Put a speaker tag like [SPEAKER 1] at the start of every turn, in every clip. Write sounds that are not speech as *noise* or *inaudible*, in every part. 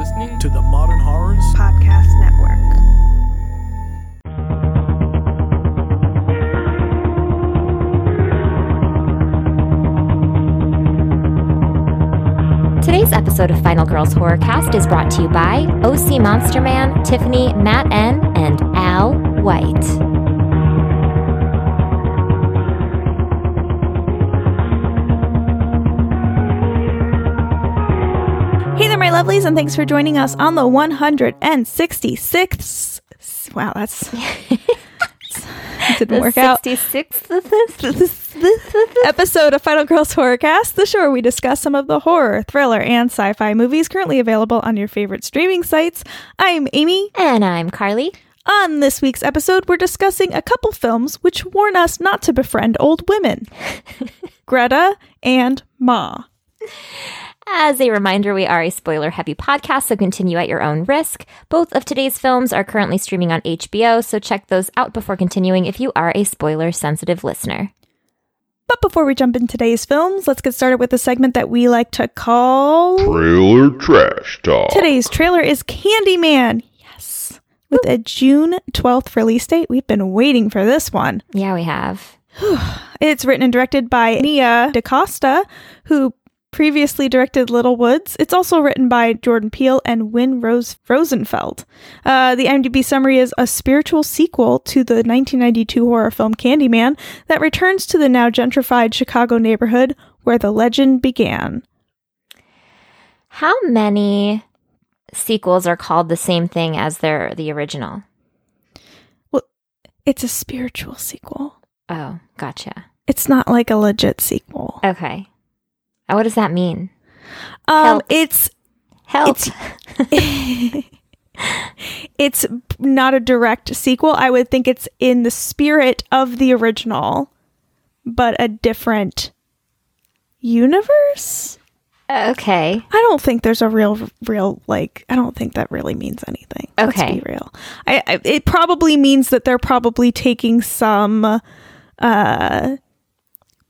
[SPEAKER 1] listening
[SPEAKER 2] to the Modern Horrors
[SPEAKER 3] Podcast Network.
[SPEAKER 4] Today's episode of Final Girls Horrorcast is brought to you by OC Monster Man, Tiffany, Matt N, and Al White.
[SPEAKER 3] Lovelies, and thanks for joining us on the 166th. Wow, that's. *laughs* that didn't work out.
[SPEAKER 4] 66th *laughs*
[SPEAKER 3] Episode of Final Girls Horrorcast, the show where we discuss some of the horror, thriller, and sci fi movies currently available on your favorite streaming sites. I'm Amy.
[SPEAKER 4] And I'm Carly.
[SPEAKER 3] On this week's episode, we're discussing a couple films which warn us not to befriend old women *laughs* Greta and Ma.
[SPEAKER 4] As a reminder, we are a spoiler heavy podcast, so continue at your own risk. Both of today's films are currently streaming on HBO, so check those out before continuing if you are a spoiler sensitive listener.
[SPEAKER 3] But before we jump into today's films, let's get started with the segment that we like to call.
[SPEAKER 5] Trailer Trash Talk.
[SPEAKER 3] Today's trailer is Candyman. Yes. With a June 12th release date. We've been waiting for this one.
[SPEAKER 4] Yeah, we have. *sighs*
[SPEAKER 3] It's written and directed by Nia DaCosta, who previously directed Little Woods. It's also written by Jordan Peele and Win Rose Rosenfeld. Uh, the IMDb summary is a spiritual sequel to the 1992 horror film Candyman that returns to the now gentrified Chicago neighborhood where the legend began.
[SPEAKER 4] How many sequels are called the same thing as their the original?
[SPEAKER 3] Well, it's a spiritual sequel.
[SPEAKER 4] Oh, gotcha.
[SPEAKER 3] It's not like a legit sequel.
[SPEAKER 4] Okay. Uh, What does that mean?
[SPEAKER 3] Um,
[SPEAKER 4] Help.
[SPEAKER 3] it's
[SPEAKER 4] Help. *laughs*
[SPEAKER 3] it's not a direct sequel. I would think it's in the spirit of the original, but a different universe.
[SPEAKER 4] okay.
[SPEAKER 3] I don't think there's a real, real like. I don't think that really means anything.
[SPEAKER 4] Okay.
[SPEAKER 3] Let's be real. I, I it probably means that they're probably taking some. uh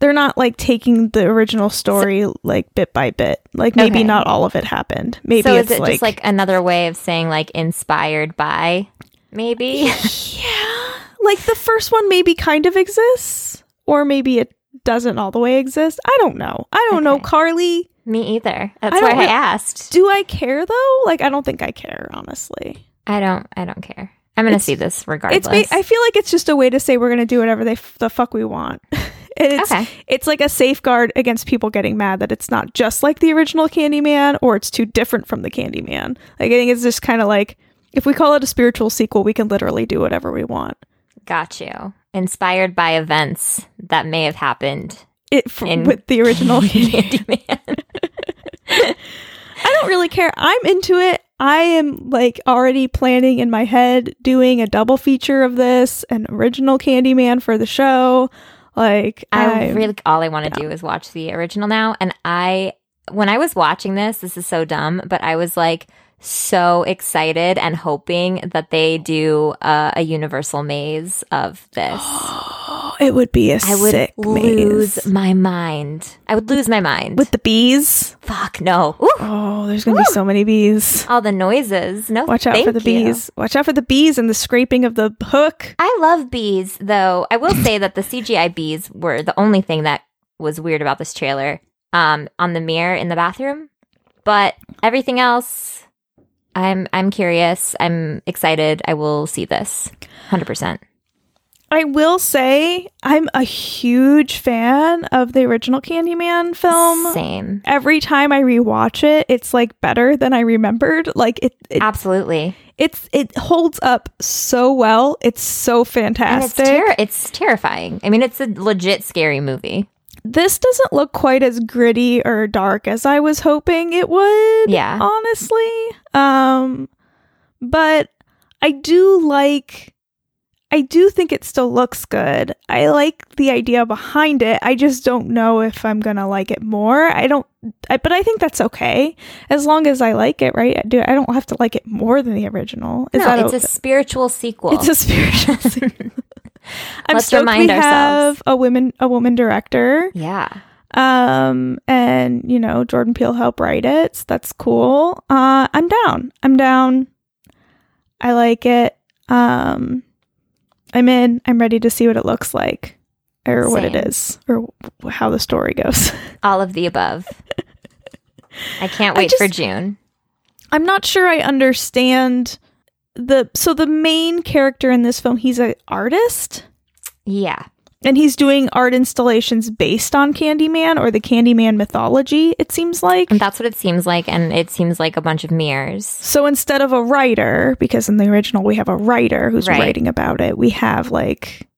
[SPEAKER 3] they're not like taking the original story like bit by bit. Like maybe
[SPEAKER 4] Okay.
[SPEAKER 3] not all of it happened. Maybe
[SPEAKER 4] so
[SPEAKER 3] it's
[SPEAKER 4] is it just like another way of saying like inspired by maybe? *laughs*
[SPEAKER 3] Yeah. Like the first one maybe kind of exists, or maybe it doesn't all the way exist. I don't know. I don't know, Carly.
[SPEAKER 4] Me either. That's
[SPEAKER 3] I
[SPEAKER 4] why I asked.
[SPEAKER 3] Do I care though? Like I don't think I care, honestly.
[SPEAKER 4] I don't I don't care. I'm going to see this regardless.
[SPEAKER 3] It's I feel like it's just a way to say we're going to do whatever they f- the fuck we want. *laughs* it's
[SPEAKER 4] Okay.
[SPEAKER 3] it's like a safeguard against people getting mad that it's not just like the original Candyman or it's too different from the Candyman. Like I think it's just kind of like if we call it a spiritual sequel, we can literally do whatever we want.
[SPEAKER 4] Got you. Inspired by events that may have happened
[SPEAKER 3] It
[SPEAKER 4] In-
[SPEAKER 3] with the original *laughs* Candyman.
[SPEAKER 4] Candyman. *laughs*
[SPEAKER 3] I don't really care. I'm into it. I am like already planning in my head doing a double feature of this, an original Candyman for the show. Like
[SPEAKER 4] I
[SPEAKER 3] I'm-
[SPEAKER 4] really all I want to do is watch the original now and I when I was watching this this is so dumb but I was like so excited and hoping that they do uh, a universal maze of this. *gasps*
[SPEAKER 3] it would be a
[SPEAKER 4] I would
[SPEAKER 3] sick
[SPEAKER 4] lose
[SPEAKER 3] maze.
[SPEAKER 4] my mind. I would lose my mind.
[SPEAKER 3] with the bees.
[SPEAKER 4] fuck no. Ooh,
[SPEAKER 3] Oh, there's gonna be so many bees.
[SPEAKER 4] all the noises. No,
[SPEAKER 3] Watch out for the
[SPEAKER 4] you.
[SPEAKER 3] bees. Watch out for the bees and the scraping of the hook.
[SPEAKER 4] I love bees, though. I will say that the CGI bees were the only thing that was weird about this trailer. Um, on the mirror in the bathroom, but everything else, I'm I'm curious. I'm excited. I will see this, hundred percent.
[SPEAKER 3] I will say I'm a huge fan of the original Candyman film.
[SPEAKER 4] Same,
[SPEAKER 3] Every time I rewatch it, it's like better than I remembered. Like it, it
[SPEAKER 4] absolutely.
[SPEAKER 3] it's it holds up so well. It's so
[SPEAKER 4] And it's
[SPEAKER 3] fantastic.
[SPEAKER 4] ter- it's terrifying. I mean, it's a legit scary movie.
[SPEAKER 3] This doesn't look quite as gritty or dark as I was hoping it would.
[SPEAKER 4] Yeah.
[SPEAKER 3] honestly. Um, but I do like. I do think it still looks good. I like the idea behind it. I just don't know if I'm gonna like it more. I don't, I, but I think that's okay as long as I like it. Right? I do. I don't have to like it more than the original. Is
[SPEAKER 4] no, it's a, spiritual sequel.
[SPEAKER 3] It's a spiritual. *laughs* sequel. I'm
[SPEAKER 4] Let's
[SPEAKER 3] stoked
[SPEAKER 4] remind
[SPEAKER 3] we
[SPEAKER 4] ourselves.
[SPEAKER 3] have a women a woman director.
[SPEAKER 4] yeah.
[SPEAKER 3] Um, and you know, Jordan Peele helped write it. So that's cool. Uh, I'm down. I'm down. I like it. Um, I'm in. I'm ready to see what it looks like, or what it is or how the story goes. *laughs*
[SPEAKER 4] All of the above. I can't
[SPEAKER 3] I
[SPEAKER 4] wait for June.
[SPEAKER 3] I'm not sure I understand the. So the main character in this film, he's an artist.
[SPEAKER 4] Yeah.
[SPEAKER 3] and he's doing art installations based on Candyman or the Candyman mythology, it seems like.
[SPEAKER 4] And that's what it seems like. And it seems like a bunch of mirrors.
[SPEAKER 3] So instead of a writer, because in the original we have a writer who's
[SPEAKER 4] Right.
[SPEAKER 3] writing about it, we have like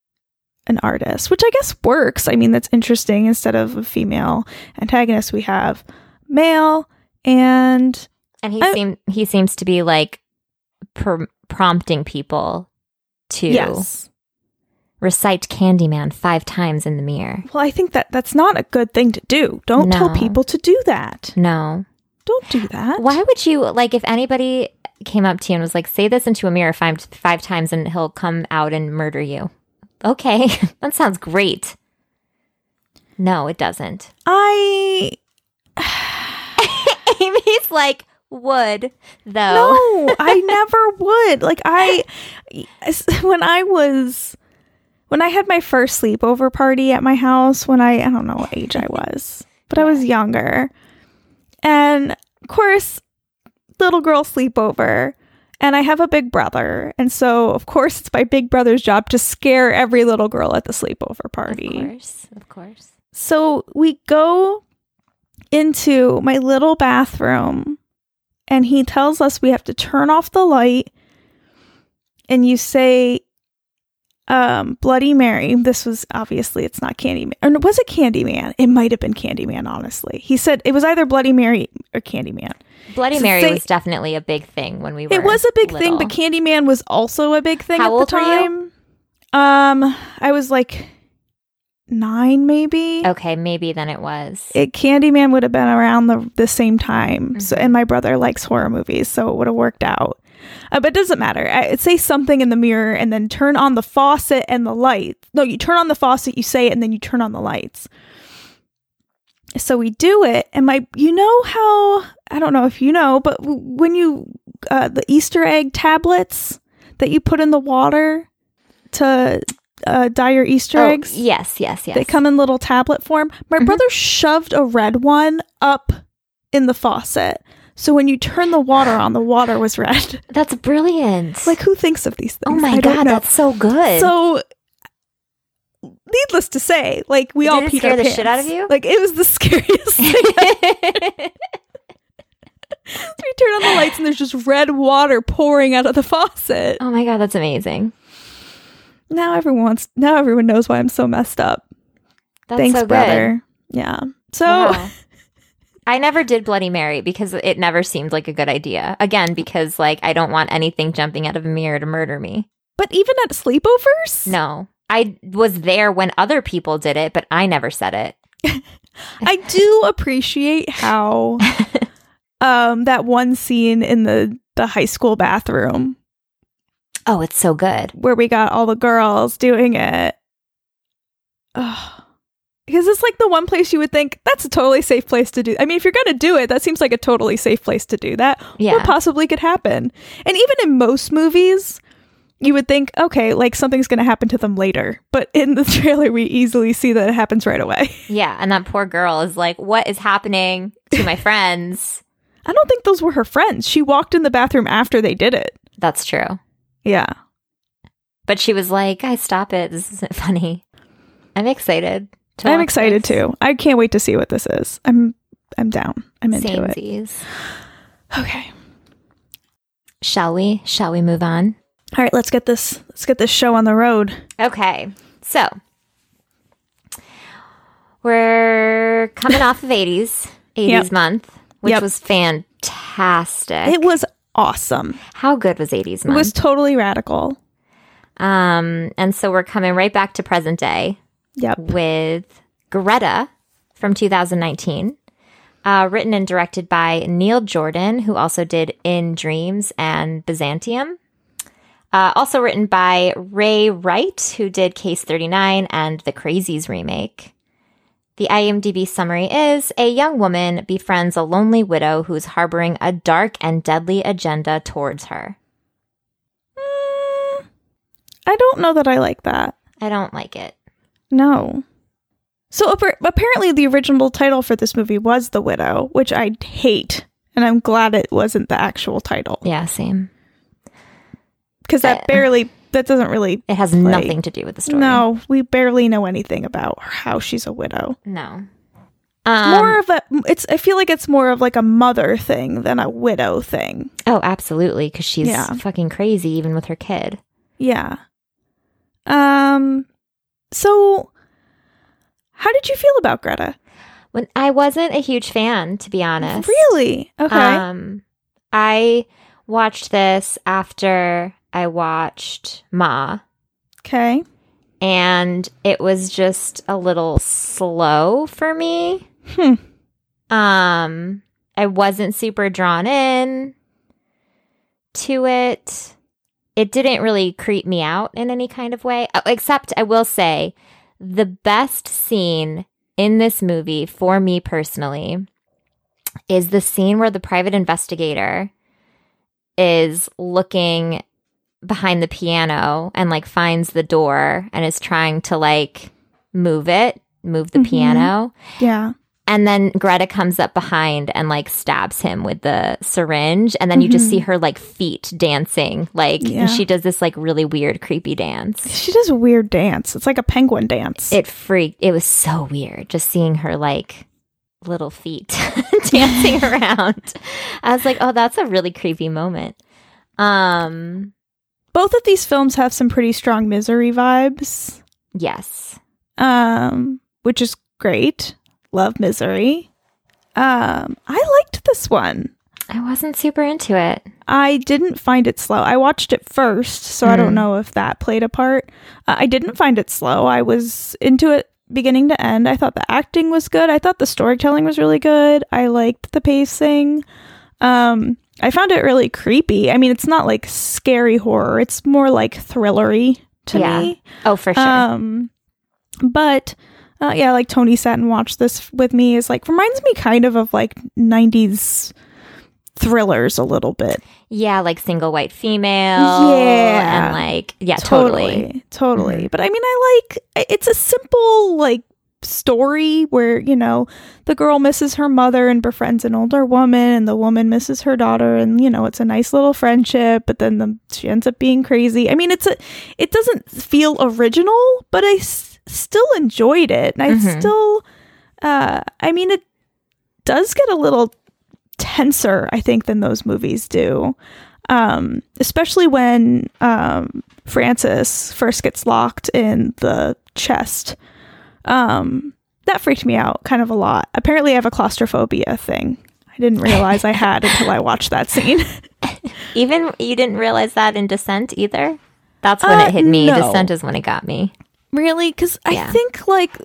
[SPEAKER 3] an artist, which I guess works. I mean, that's interesting. Instead of a female antagonist, we have male and
[SPEAKER 4] And he
[SPEAKER 3] I-
[SPEAKER 4] seem he seems to be like pr- prompting people to
[SPEAKER 3] yes.
[SPEAKER 4] recite Candyman five times in the mirror.
[SPEAKER 3] Well, I think that that's not a good thing to do. Don't tell people to do that.
[SPEAKER 4] No.
[SPEAKER 3] Don't do that.
[SPEAKER 4] Why would you like if anybody came up to you and was like, say this into a mirror five five times and he'll come out and murder you? Okay, *laughs* that sounds great. No, it doesn't.
[SPEAKER 3] I *laughs*
[SPEAKER 4] Amy's like would though.
[SPEAKER 3] No, I *laughs* never would. Like I when I was when I had my first sleepover party at my house when I I don't know what age I was, but I was younger. And of course, little girl sleepover. And I have a big brother. And so, of course, it's my big brother's job to scare every little girl at the sleepover party.
[SPEAKER 4] Of course, of course.
[SPEAKER 3] So we go into my little bathroom, and he tells us we have to turn off the light, and you say, um, Bloody Mary. This was obviously it's not Candyman. Or was it Candyman? It might have been Candyman, honestly. He said it was either Bloody Mary or Candyman.
[SPEAKER 4] Bloody
[SPEAKER 3] So
[SPEAKER 4] Mary
[SPEAKER 3] say-
[SPEAKER 4] was definitely a big thing when we were.
[SPEAKER 3] It was a big thing,
[SPEAKER 4] little.
[SPEAKER 3] but Candyman was also a big thing
[SPEAKER 4] How
[SPEAKER 3] at
[SPEAKER 4] old
[SPEAKER 3] the
[SPEAKER 4] were you?
[SPEAKER 3] time. Um, I was like nine, maybe.
[SPEAKER 4] okay, maybe then it was.
[SPEAKER 3] it Candyman would have been around the the same time. So
[SPEAKER 4] Mhm.
[SPEAKER 3] and my brother likes horror movies, so it would have worked out. Uh, but it doesn't matter. I, say something in the mirror and then turn on the faucet and the light. No, you turn on the faucet, you say it, and then you turn on the lights. So we do it, and my, you know how I don't know if you know, but w- when you uh, the Easter egg tablets that you put in the water to uh, your Easter
[SPEAKER 4] Oh,
[SPEAKER 3] eggs,
[SPEAKER 4] yes, yes, yes.
[SPEAKER 3] they come in little tablet form. My
[SPEAKER 4] Mhm.
[SPEAKER 3] brother shoved a red one up in the faucet. So when you turn the water on, the water was red. *laughs*
[SPEAKER 4] That's brilliant.
[SPEAKER 3] like who thinks of these things?
[SPEAKER 4] oh my
[SPEAKER 3] I
[SPEAKER 4] god, that's so good.
[SPEAKER 3] so. Needless to say, like we
[SPEAKER 4] Did
[SPEAKER 3] all peed our
[SPEAKER 4] the
[SPEAKER 3] pants.
[SPEAKER 4] shit out of you?
[SPEAKER 3] Like it was the *laughs* scariest thing. *laughs* we turn on the lights and there's just red water pouring out of the faucet.
[SPEAKER 4] oh my god, that's amazing.
[SPEAKER 3] Now everyone wants, now everyone knows why I'm so messed up.
[SPEAKER 4] That's
[SPEAKER 3] Thanks,
[SPEAKER 4] so good.
[SPEAKER 3] brother. Yeah. So
[SPEAKER 4] Wow. *laughs* I never did Bloody Mary because it never seemed like a good idea. Again, because like I don't want anything jumping out of a mirror to murder me.
[SPEAKER 3] But even at sleepovers?
[SPEAKER 4] No. I was there when other people did it, but I never said it. *laughs*
[SPEAKER 3] I do appreciate how *laughs* um that one scene in the the high school bathroom
[SPEAKER 4] Oh, it's so good.
[SPEAKER 3] where we got all the girls doing it. Ugh. Because it's like the one place you would think that's a totally safe place to do. I mean, if you're going to do it, that seems like a totally safe place to do that.
[SPEAKER 4] Yeah.
[SPEAKER 3] What possibly could happen? And even in most movies, you would think, okay, like something's going to happen to them later. But in the *laughs* trailer, we easily see that it happens right away. *laughs*
[SPEAKER 4] Yeah, and that poor girl is like, "What is happening to my *laughs* friends?"
[SPEAKER 3] I don't think those were her friends. She walked in the bathroom after they did it.
[SPEAKER 4] That's true.
[SPEAKER 3] Yeah.
[SPEAKER 4] But she was like, "Guys, stop it. This isn't *laughs* funny." I'm excited. to
[SPEAKER 3] I'm excited
[SPEAKER 4] this.
[SPEAKER 3] too. I can't wait to see what this is. I'm I'm down. I'm into it. Okay.
[SPEAKER 4] Shall we? Shall we move on?
[SPEAKER 3] All right, let's get this let's get this show on the road.
[SPEAKER 4] Okay. So we're coming off of 80s, 80s *laughs*
[SPEAKER 3] Yep.
[SPEAKER 4] month, which
[SPEAKER 3] Yep.
[SPEAKER 4] was fantastic.
[SPEAKER 3] It was awesome.
[SPEAKER 4] How good was 80s
[SPEAKER 3] It was totally radical.
[SPEAKER 4] um, and so we're coming right back to present day
[SPEAKER 3] Yep.
[SPEAKER 4] with Greta from 2019. Uh, written and directed by Neil Jordan, who also did In Dreams and Byzantium. Uh, also written by Ray Wright, who did Case 39 and the Crazies remake. The IMDb summary is A young woman befriends a lonely widow who's harboring a dark and deadly agenda towards her.
[SPEAKER 3] Mm, I don't know that I like that.
[SPEAKER 4] I don't like it.
[SPEAKER 3] No. So appa- apparently, the original title for this movie was The Widow, which I hate, and I'm glad it wasn't the actual title
[SPEAKER 4] Yeah, same.
[SPEAKER 3] because that
[SPEAKER 4] Uh,
[SPEAKER 3] barely that doesn't really.
[SPEAKER 4] It has
[SPEAKER 3] Like,
[SPEAKER 4] nothing to do with the story.
[SPEAKER 3] No, we barely know anything about how she's a widow.
[SPEAKER 4] No. Um,
[SPEAKER 3] more of a. It's. I feel like it's more of like a mother thing than a widow thing.
[SPEAKER 4] oh, absolutely, because she's
[SPEAKER 3] Yeah.
[SPEAKER 4] fucking crazy even with her kid.
[SPEAKER 3] Yeah. Um. So, how did you feel about Greta?
[SPEAKER 4] When I wasn't a huge fan, to be honest.
[SPEAKER 3] Really? Okay.
[SPEAKER 4] Um, I watched this after I watched Ma,
[SPEAKER 3] okay.
[SPEAKER 4] and it was just a little slow for me.
[SPEAKER 3] Hmm.
[SPEAKER 4] Um, I wasn't super drawn in to it. It didn't really creep me out in any kind of way, Uh, except I will say the best scene in this movie for me personally is the scene where the private investigator is looking behind the piano and like finds the door and is trying to like move it, move the
[SPEAKER 3] Mhm.
[SPEAKER 4] piano.
[SPEAKER 3] Yeah.
[SPEAKER 4] And then Greta comes up behind and like stabs him with the syringe. And then you just
[SPEAKER 3] Mhm.
[SPEAKER 4] see her like feet dancing. Like
[SPEAKER 3] Yeah.
[SPEAKER 4] and she does this like really weird, creepy dance.
[SPEAKER 3] She does a weird dance. It's like a penguin dance.
[SPEAKER 4] It freaked, it was so weird just seeing her like little feet *laughs* dancing *laughs* around. I was like, oh, that's a really creepy moment. Um,
[SPEAKER 3] Both of these films have some pretty strong misery vibes,
[SPEAKER 4] yes.
[SPEAKER 3] um, which is great. Love misery. Um, I liked this one.
[SPEAKER 4] I wasn't super into it.
[SPEAKER 3] I didn't find it slow. I watched it first, so I don't
[SPEAKER 4] Mm.
[SPEAKER 3] know if that played a part. Uh, I didn't find it slow. I was into it beginning to end. I thought the acting was good. I thought the storytelling was really good. I liked the pacing. Um, I found it really creepy. I mean, it's not like scary horror. It's more like thrillery to
[SPEAKER 4] Yeah.
[SPEAKER 3] me.
[SPEAKER 4] Oh, for sure.
[SPEAKER 3] Um, but uh, yeah, like Tony sat and watched this with me is like reminds me kind of of like '90s thrillers a little bit.
[SPEAKER 4] yeah, like single white female.
[SPEAKER 3] Yeah.
[SPEAKER 4] And like, yeah, totally.
[SPEAKER 3] totally.
[SPEAKER 4] Mhm.
[SPEAKER 3] But I mean, I like it's a simple like story where you know the girl misses her mother and befriends an older woman, and the woman misses her daughter, and you know it's a nice little friendship. But then the, she ends up being crazy. I mean, it's a it doesn't feel original, but I s- still enjoyed it, and I
[SPEAKER 4] Mhm.
[SPEAKER 3] still, uh, I mean, it does get a little tenser, I think, than those movies do. Um, especially when um, Frances first gets locked in the chest. Um, that freaked me out kind of a lot. Apparently, I have a claustrophobia thing. I didn't realize I had until I watched that scene. *laughs*
[SPEAKER 4] Even you didn't realize that in Descent either? That's when
[SPEAKER 3] Uh,
[SPEAKER 4] it hit me.
[SPEAKER 3] no.
[SPEAKER 4] Descent is when it got me.
[SPEAKER 3] really? Because I think like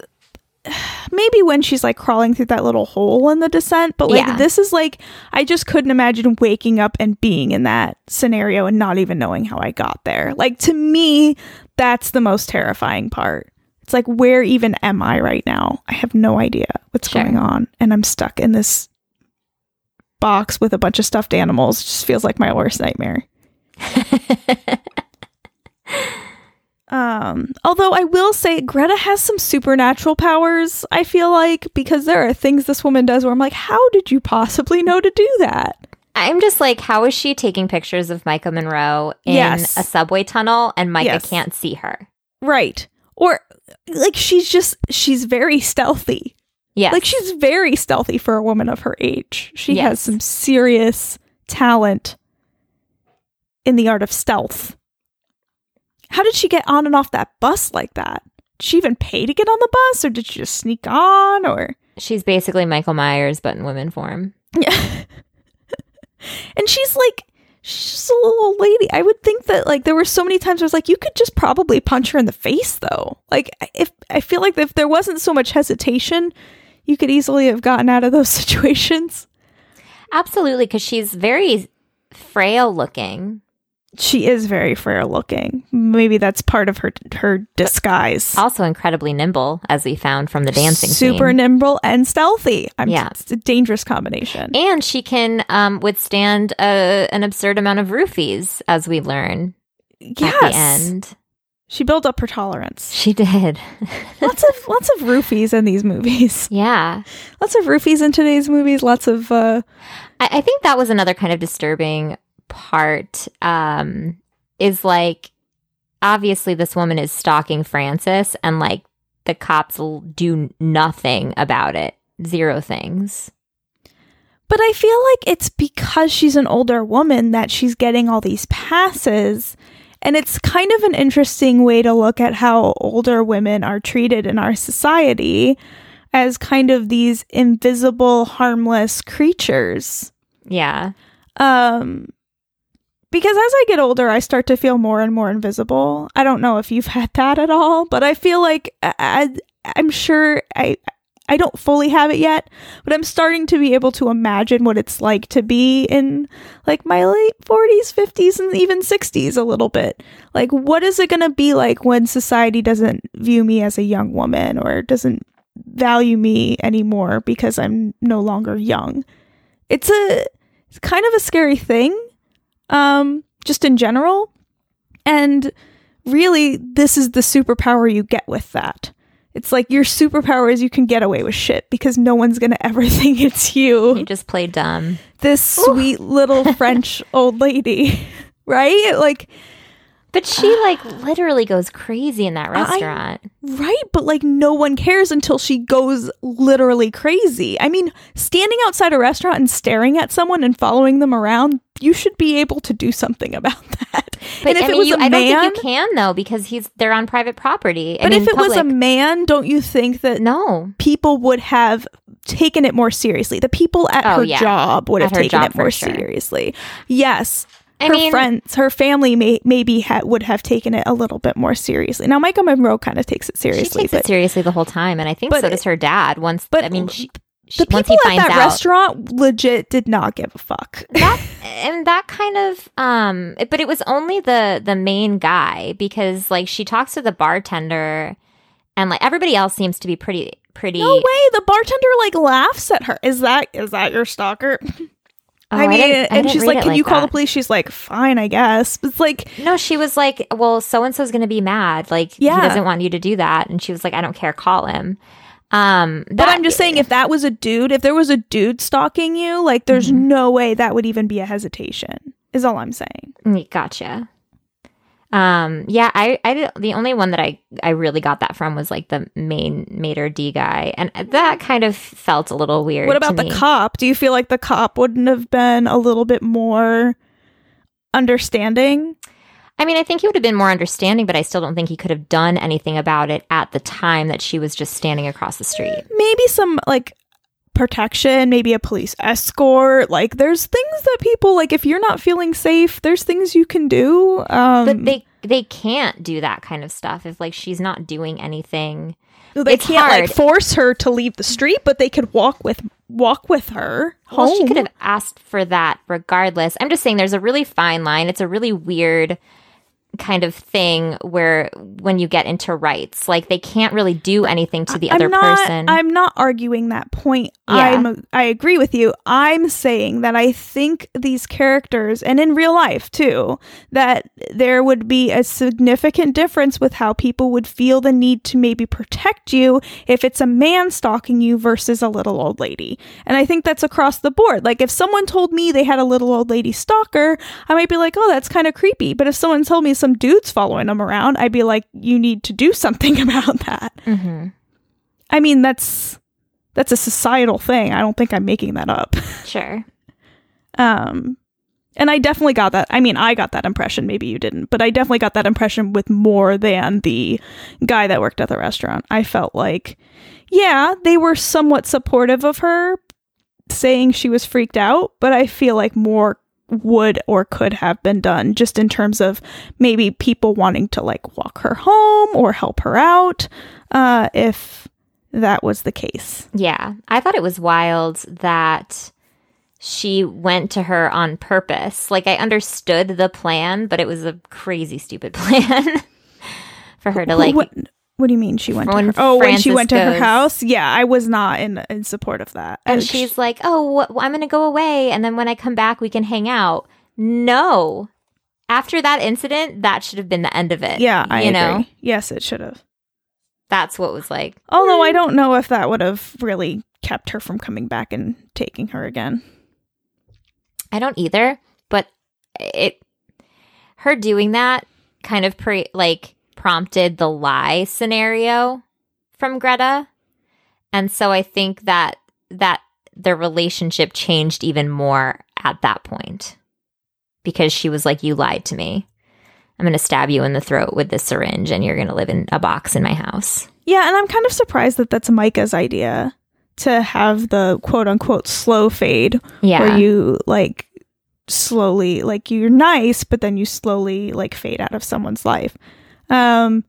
[SPEAKER 3] maybe when she's like crawling through that little hole in the descent, but like
[SPEAKER 4] Yeah.
[SPEAKER 3] this is like I just couldn't imagine waking up and being in that scenario and not even knowing how I got there. Like to me, that's the most terrifying part. It's like where even am I right now? I have no idea what's
[SPEAKER 4] Sure.
[SPEAKER 3] going on and I'm stuck in this box with a bunch of stuffed animals. It just feels like my worst nightmare. *laughs* Um, although I will say Greta has some supernatural powers, I feel like, because there are things this woman does where I'm like, how did you possibly know to do that?
[SPEAKER 4] I'm just like, how is she taking pictures of Maika Monroe in
[SPEAKER 3] Yes.
[SPEAKER 4] a subway tunnel and Maika
[SPEAKER 3] Yes.
[SPEAKER 4] can't see her?
[SPEAKER 3] Right. Or like she's just she's very stealthy.
[SPEAKER 4] Yeah.
[SPEAKER 3] Like she's very stealthy for a woman of her age. She has some serious talent in the art of stealth. How did she get on and off that bus like that? Did she even pay to get on the bus or did she just sneak on or
[SPEAKER 4] She's basically Michael Myers, but in women form.
[SPEAKER 3] Yeah. *laughs* and she's like, she's just a little old lady. I would think that like there were so many times I was like, you could just probably punch her in the face though. Like if I feel like if there wasn't so much hesitation, you could easily have gotten out of those *laughs* situations.
[SPEAKER 4] Absolutely, because she's very frail looking.
[SPEAKER 3] She is very frail looking. Maybe that's part of her her disguise.
[SPEAKER 4] Also incredibly nimble, as we found from the dancing
[SPEAKER 3] Super
[SPEAKER 4] scene.
[SPEAKER 3] nimble and stealthy. I'm,
[SPEAKER 4] Yeah.
[SPEAKER 3] It's a dangerous combination.
[SPEAKER 4] And she can um, withstand a, an absurd amount of roofies, as we learn
[SPEAKER 3] yes.
[SPEAKER 4] at the end.
[SPEAKER 3] She built up her tolerance.
[SPEAKER 4] She did. *laughs*
[SPEAKER 3] lots of lots of roofies in these movies.
[SPEAKER 4] yeah.
[SPEAKER 3] Lots of roofies in today's movies. Lots of uh
[SPEAKER 4] I, I think that was another kind of disturbing part. Um, is like, obviously, this woman is stalking Frances, and like the cops do nothing about it. Zero things.
[SPEAKER 3] But I feel like it's because she's an older woman that she's getting all these passes. And it's kind of an interesting way to look at how older women are treated in our society as kind of these invisible, harmless creatures.
[SPEAKER 4] Yeah.
[SPEAKER 3] Um, because as I get older, I start to feel more and more invisible. I don't know if you've *laughs* had that at all, but I feel like uh, I, I'm sure I I don't fully have it yet, but I'm starting to be able to imagine what it's like to be in like my late 40s, 50s, and even 60s a little bit. Like, what is it going to be like when society doesn't view me as a young woman or doesn't value me anymore because I'm no longer young? It's a it's kind of a scary thing, um, just in general. And really, this is the superpower you get with that. It's like your superpower is you can get away with shit because no one's gonna ever *laughs* think it's
[SPEAKER 4] You
[SPEAKER 3] you.
[SPEAKER 4] just play dumb.
[SPEAKER 3] This sweet little *laughs* French old lady, *laughs* right? Like,
[SPEAKER 4] But she *sighs* like literally goes crazy in that
[SPEAKER 3] I-
[SPEAKER 4] restaurant.
[SPEAKER 3] right? But like, no one cares until she goes literally crazy. I mean, standing outside a restaurant and staring at someone and following them around, you should be able to do something about *laughs* that.
[SPEAKER 4] But
[SPEAKER 3] and if
[SPEAKER 4] I
[SPEAKER 3] it
[SPEAKER 4] mean,
[SPEAKER 3] was
[SPEAKER 4] you,
[SPEAKER 3] a
[SPEAKER 4] I don't
[SPEAKER 3] man,
[SPEAKER 4] think you can though because he's they're on private property.
[SPEAKER 3] But
[SPEAKER 4] mean,
[SPEAKER 3] if it was a man, don't you think that
[SPEAKER 4] no,
[SPEAKER 3] people would have taken it more seriously. The people at
[SPEAKER 4] Oh,
[SPEAKER 3] her
[SPEAKER 4] yeah.
[SPEAKER 3] job would
[SPEAKER 4] At
[SPEAKER 3] have taken it more
[SPEAKER 4] sure.
[SPEAKER 3] seriously. Yes.
[SPEAKER 4] I
[SPEAKER 3] her
[SPEAKER 4] mean-
[SPEAKER 3] friends, her family may maybe ha- would have taken it a little bit more seriously. Now, Maika Monroe kind of takes it seriously.
[SPEAKER 4] she takes
[SPEAKER 3] but
[SPEAKER 4] it seriously the whole time, and I think so does her dad. Once,
[SPEAKER 3] but
[SPEAKER 4] I mean, she
[SPEAKER 3] the people at that
[SPEAKER 4] out
[SPEAKER 3] restaurant legit did not give a fuck.
[SPEAKER 4] that *laughs* and that kind of um, but it was only the the main guy because like she talks to the bartender, and like everybody else seems to be pretty pretty.
[SPEAKER 3] no way, the bartender like laughs at her. Is that is that your stalker?
[SPEAKER 4] Oh,
[SPEAKER 3] I mean,
[SPEAKER 4] I
[SPEAKER 3] and
[SPEAKER 4] didn't
[SPEAKER 3] she's like, "Can you call the police?" She's like, "Fine, I guess." It's like,
[SPEAKER 4] No, she was like, "Well, so and so's going to be mad. Like,
[SPEAKER 3] Yeah.
[SPEAKER 4] he doesn't want you to do that." And she was like, "I don't care. Call him." Um,
[SPEAKER 3] But I'm just saying, if that was a dude, if there was a dude stalking you, like, there's
[SPEAKER 4] Mm-hmm.
[SPEAKER 3] no way that would even be a hesitation. Is all I'm saying.
[SPEAKER 4] Mm, Gotcha. Um, yeah, I, I did, the only one that I, I really got that from was like the main maître d' guy, and that kind of felt a little weird.
[SPEAKER 3] What about the cop? Do you feel like the cop wouldn't have been a little bit more understanding?
[SPEAKER 4] I mean, I think he would have been more understanding, but I still don't think he could have done anything about it at the time that she was just standing across the street.
[SPEAKER 3] Maybe some like protection, maybe a police escort. Like, there's things that people like. If you're not feeling safe, there's things you can do. Um,
[SPEAKER 4] But they they can't do that kind of stuff if like she's not doing anything.
[SPEAKER 3] they
[SPEAKER 4] it's
[SPEAKER 3] can't like force her to leave the street, but they could walk with walk with her home.
[SPEAKER 4] Well, she could have asked for that regardless. I'm just saying there's a really fine line. It's a really weird kind of thing where when you get into rights, like they can't really do anything to the other
[SPEAKER 3] I'm not,
[SPEAKER 4] person.
[SPEAKER 3] I'm not arguing that point.
[SPEAKER 4] Yeah.
[SPEAKER 3] I'm I agree with you. I'm saying that I think these characters and in real life too that there would be a significant difference with how people would feel the need to maybe protect you if it's a man stalking you versus a little old lady. And I think that's across the board. Like if someone told me they had a little old lady stalker, I might be like, "Oh, that's kind of creepy." But if someone told me some dude's following them around, I'd be like, "You need to do *laughs* something about that."
[SPEAKER 4] hmm
[SPEAKER 3] I mean, that's that's a societal thing. I don't think I'm making that up. *laughs*
[SPEAKER 4] Sure.
[SPEAKER 3] Um and I definitely got that. I mean, I got that impression. Maybe you didn't, but I definitely got that impression with more than the guy that worked at the restaurant. I felt like, yeah, they were somewhat supportive of her, saying she was freaked out, but I feel like more would or could have been done just in terms of maybe people wanting to like walk her home or help her out uh, if that was the case.
[SPEAKER 4] Yeah. I thought it was wild that she went to her on purpose. Like I understood the plan, but it was a crazy stupid *laughs* plan for her to like
[SPEAKER 3] what, what do you mean she went to
[SPEAKER 4] When
[SPEAKER 3] her? Oh, when she went to her house? Yeah, I was not in in support of that.
[SPEAKER 4] and
[SPEAKER 3] Uh,
[SPEAKER 4] she's like, "Oh, wh- I'm going to go away and then when I come back we can hang out." No. After that incident, that should have been the end of it.
[SPEAKER 3] yeah, I
[SPEAKER 4] you
[SPEAKER 3] agree.
[SPEAKER 4] know.
[SPEAKER 3] Yes, it should have.
[SPEAKER 4] That's what was like.
[SPEAKER 3] Although I don't know if that would have really kept her from coming back and taking her again.
[SPEAKER 4] I don't either, but it her doing that kind of pre like prompted the lie scenario from Greta. And so I think that that their relationship changed even more at that point. Because she was like you lied to me. I'm going to stab you in the throat with this syringe and you're going to live in a box in my house.
[SPEAKER 3] Yeah, and I'm kind of surprised that that's Maika's idea to have the quote unquote slow fade
[SPEAKER 4] Yeah.
[SPEAKER 3] where you like slowly like you're nice but then you slowly like fade out of someone's life. Um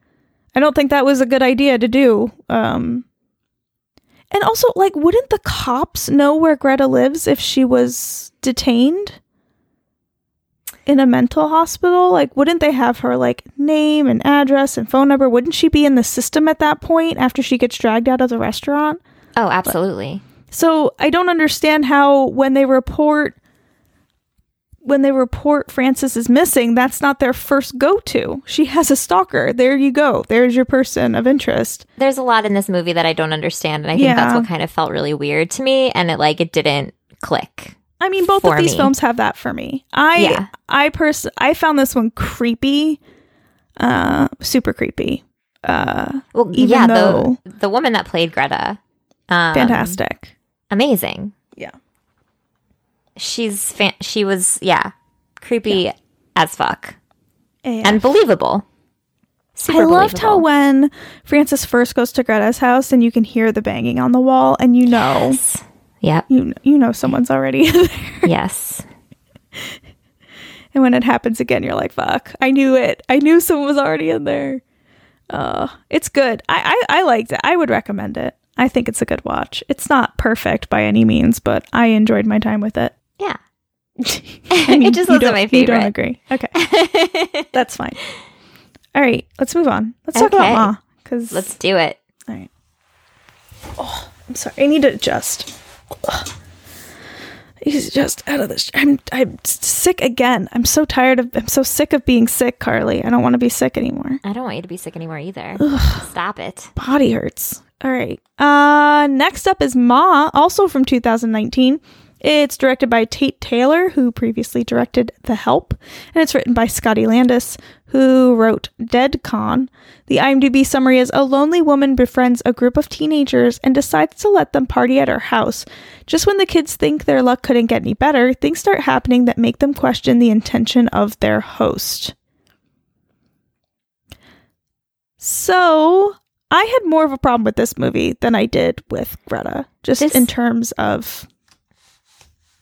[SPEAKER 3] I don't think that was a good idea to do. Um and also like wouldn't the cops know where Greta lives if she was detained? In a mental hospital, like wouldn't they have her like name and address and phone number? Wouldn't she be in the system at that point after she gets dragged out of the restaurant?
[SPEAKER 4] oh, absolutely.
[SPEAKER 3] So I don't understand how when they report when they report Frances is missing, that's not their first go to. She has a stalker. There you go. There's your person of interest.
[SPEAKER 4] there's a lot in this movie that I don't understand, and I think that's what kind of felt really weird to me, and it like it didn't click.
[SPEAKER 3] I mean, both of these
[SPEAKER 4] me.
[SPEAKER 3] films have that for me. I
[SPEAKER 4] Yeah.
[SPEAKER 3] I pers- I found this one creepy, uh, super creepy, uh,
[SPEAKER 4] Well,
[SPEAKER 3] Even
[SPEAKER 4] yeah,
[SPEAKER 3] though-
[SPEAKER 4] the the woman that played Greta, um,
[SPEAKER 3] fantastic.
[SPEAKER 4] amazing.
[SPEAKER 3] Yeah.
[SPEAKER 4] She's fan- she was yeah, creepy as fuck
[SPEAKER 3] And
[SPEAKER 4] and believable. Super
[SPEAKER 3] I loved how when Frances first goes to Greta's house and you can hear the banging on the wall, and you know,
[SPEAKER 4] Yes. Yep.
[SPEAKER 3] you you know someone's already *laughs* there.
[SPEAKER 4] yes.
[SPEAKER 3] And when it happens again, you're like, fuck, I knew it. I knew someone was already in there. Uh, it's good. I, I, I liked it. I would recommend it. I think it's a good watch. It's not perfect by any means, but I enjoyed my time with it.
[SPEAKER 4] Yeah.
[SPEAKER 3] I *laughs* mean, *laughs*
[SPEAKER 4] it just wasn't my
[SPEAKER 3] You don't agree. Okay. *laughs* That's fine. All right. Let's move on. Let's talk
[SPEAKER 4] Okay.
[SPEAKER 3] about Ma. Because
[SPEAKER 4] Let's do it.
[SPEAKER 3] All right. Oh, I'm sorry. I need to adjust. Ugh. He's just out of this. I'm I'm sick again. I'm so tired of. I'm so sick of being sick, Carly. I don't want to be sick anymore.
[SPEAKER 4] I don't want you to be sick anymore either. Stop it.
[SPEAKER 3] Body hurts. All right. Uh, next up is Ma, also from 2019. It's directed by Tate Taylor, who previously directed The Help, and it's written by Scotty Landes, who wrote Deadcon. The IMDb summary is a lonely woman befriends a group of teenagers and decides to let them party at her house. Just when the kids think their luck couldn't get any better, things start happening that make them question the intention of their host. So, I had more of a problem with this movie than I did with Greta, just
[SPEAKER 4] This-
[SPEAKER 3] in terms of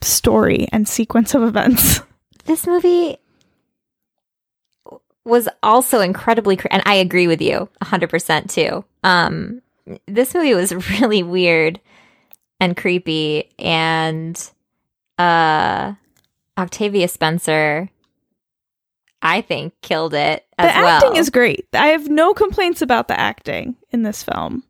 [SPEAKER 3] story and sequence of events. *laughs*
[SPEAKER 4] this movie was also incredibly cre- and I agree with you 100% too. Um this movie was *laughs* really weird and creepy and uh Octavia Spencer I think killed it as
[SPEAKER 3] the
[SPEAKER 4] well.
[SPEAKER 3] acting is great. I have no complaints about the acting in this film.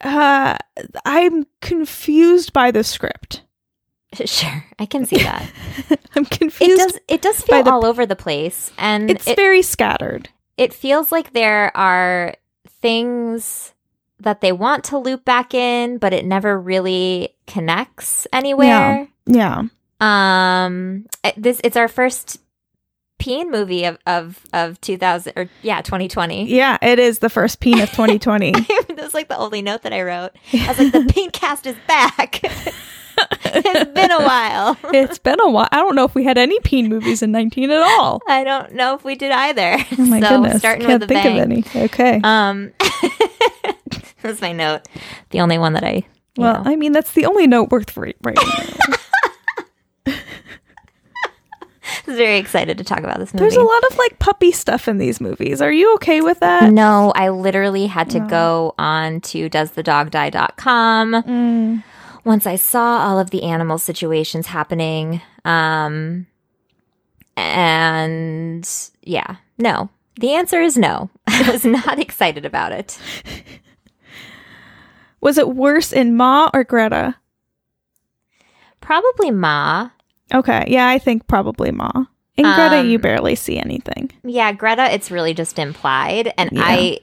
[SPEAKER 3] Uh, I'm confused by the script. *laughs*
[SPEAKER 4] sure. I can see that. *laughs*
[SPEAKER 3] I'm confused.
[SPEAKER 4] it does it does feel
[SPEAKER 3] the-
[SPEAKER 4] all over the place and
[SPEAKER 3] it's
[SPEAKER 4] it,
[SPEAKER 3] very scattered.
[SPEAKER 4] it feels like there are things that they want to loop back in, but it never really connects anywhere.
[SPEAKER 3] Yeah.
[SPEAKER 4] Um, it- this it's our first peen movie of of of 2000 or yeah 2020.
[SPEAKER 3] Yeah, it is the first peen of 2020. *laughs*
[SPEAKER 4] That's like the only note that I wrote. I was like, the peen cast is back. *laughs* it's been a while. *laughs*
[SPEAKER 3] it's been a while. I don't know if we had any peen movies in 19 at all.
[SPEAKER 4] I don't know if we did either.
[SPEAKER 3] Oh my
[SPEAKER 4] so
[SPEAKER 3] goodness.
[SPEAKER 4] starting
[SPEAKER 3] Can't
[SPEAKER 4] with a
[SPEAKER 3] think
[SPEAKER 4] bang.
[SPEAKER 3] of any. Okay.
[SPEAKER 4] Um, that's my note. The only one that I.
[SPEAKER 3] Well,
[SPEAKER 4] know.
[SPEAKER 3] I mean, that's the only note worth writing. *laughs*
[SPEAKER 4] was very excited to talk about this movie.
[SPEAKER 3] There's a lot of like puppy stuff in these movies. Are you okay with that?
[SPEAKER 4] No, I literally had to
[SPEAKER 3] No.
[SPEAKER 4] go on to doesthedogdie.com,
[SPEAKER 3] Mm.
[SPEAKER 4] once I saw all of the animal situations happening, um, and yeah, no. The answer is no. *laughs* I was not excited about it. *laughs*
[SPEAKER 3] Was it worse in Ma or Greta?
[SPEAKER 4] Probably Ma.
[SPEAKER 3] Okay, yeah, I think probably Ma. In Greta, you
[SPEAKER 4] Um,
[SPEAKER 3] barely see anything.
[SPEAKER 4] Yeah, Greta, it's really just implied. And
[SPEAKER 3] Yeah.
[SPEAKER 4] I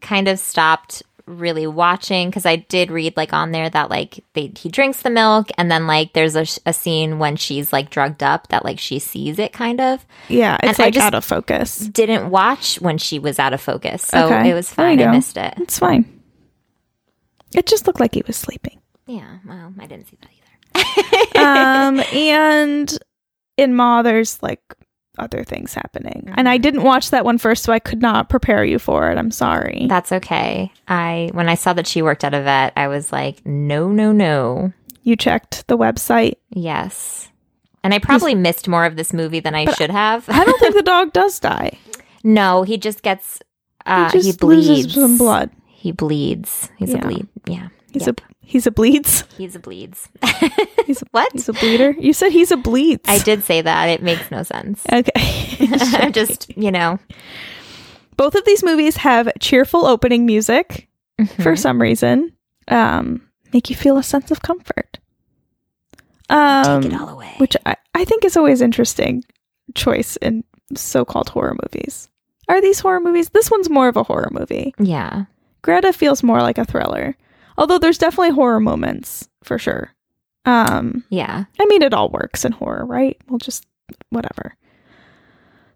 [SPEAKER 4] kind of stopped really watching because I did read like on there that like they, he drinks the milk and then like there's a, sh- a scene when she's like drugged up that like she sees it kind of.
[SPEAKER 3] Yeah, it's
[SPEAKER 4] and I
[SPEAKER 3] like
[SPEAKER 4] just-
[SPEAKER 3] out of focus.
[SPEAKER 4] Didn't watch when she was out of focus. So
[SPEAKER 3] Okay,
[SPEAKER 4] it was fine. I missed it.
[SPEAKER 3] It's fine. It just looked like he was sleeping.
[SPEAKER 4] Yeah, well, I didn't see that.
[SPEAKER 3] Um, and in Ma, there's like other things happening. And I
[SPEAKER 4] Mhm.
[SPEAKER 3] didn't watch that one first, so I could not prepare you for it. I'm sorry.
[SPEAKER 4] That's okay. I when I saw that she worked at a vet, I was like, no, no, no.
[SPEAKER 3] you checked the website.
[SPEAKER 4] Yes. And I probably missed more of this movie than I should have.
[SPEAKER 3] I don't think *laughs* the dog does die.
[SPEAKER 4] no, he just gets uh
[SPEAKER 3] he
[SPEAKER 4] he, bleeds.
[SPEAKER 3] loses some blood.
[SPEAKER 4] He bleeds. He's
[SPEAKER 3] Yeah.
[SPEAKER 4] a bleed. Yeah.
[SPEAKER 3] He's
[SPEAKER 4] Yep.
[SPEAKER 3] a he's a bleeds.
[SPEAKER 4] He's a bleeds.
[SPEAKER 3] He's a, *laughs*
[SPEAKER 4] what?
[SPEAKER 3] he's a bleeder. You said he's a bleeds.
[SPEAKER 4] I did say that. It makes no sense. *laughs*
[SPEAKER 3] Okay. *laughs*
[SPEAKER 4] Just, you know,
[SPEAKER 3] Both of these movies have cheerful opening music for
[SPEAKER 4] mhm.
[SPEAKER 3] some reason. Um, make you feel a sense of comfort. Um,
[SPEAKER 4] take it all away.
[SPEAKER 3] which I, I think is always interesting choice in so-called horror movies. Are these horror movies? This one's more of a horror movie.
[SPEAKER 4] yeah.
[SPEAKER 3] Greta feels more like a thriller. Although there's definitely horror moments for sure. Um,
[SPEAKER 4] Yeah.
[SPEAKER 3] I mean it all works in horror, right? We'll just whatever.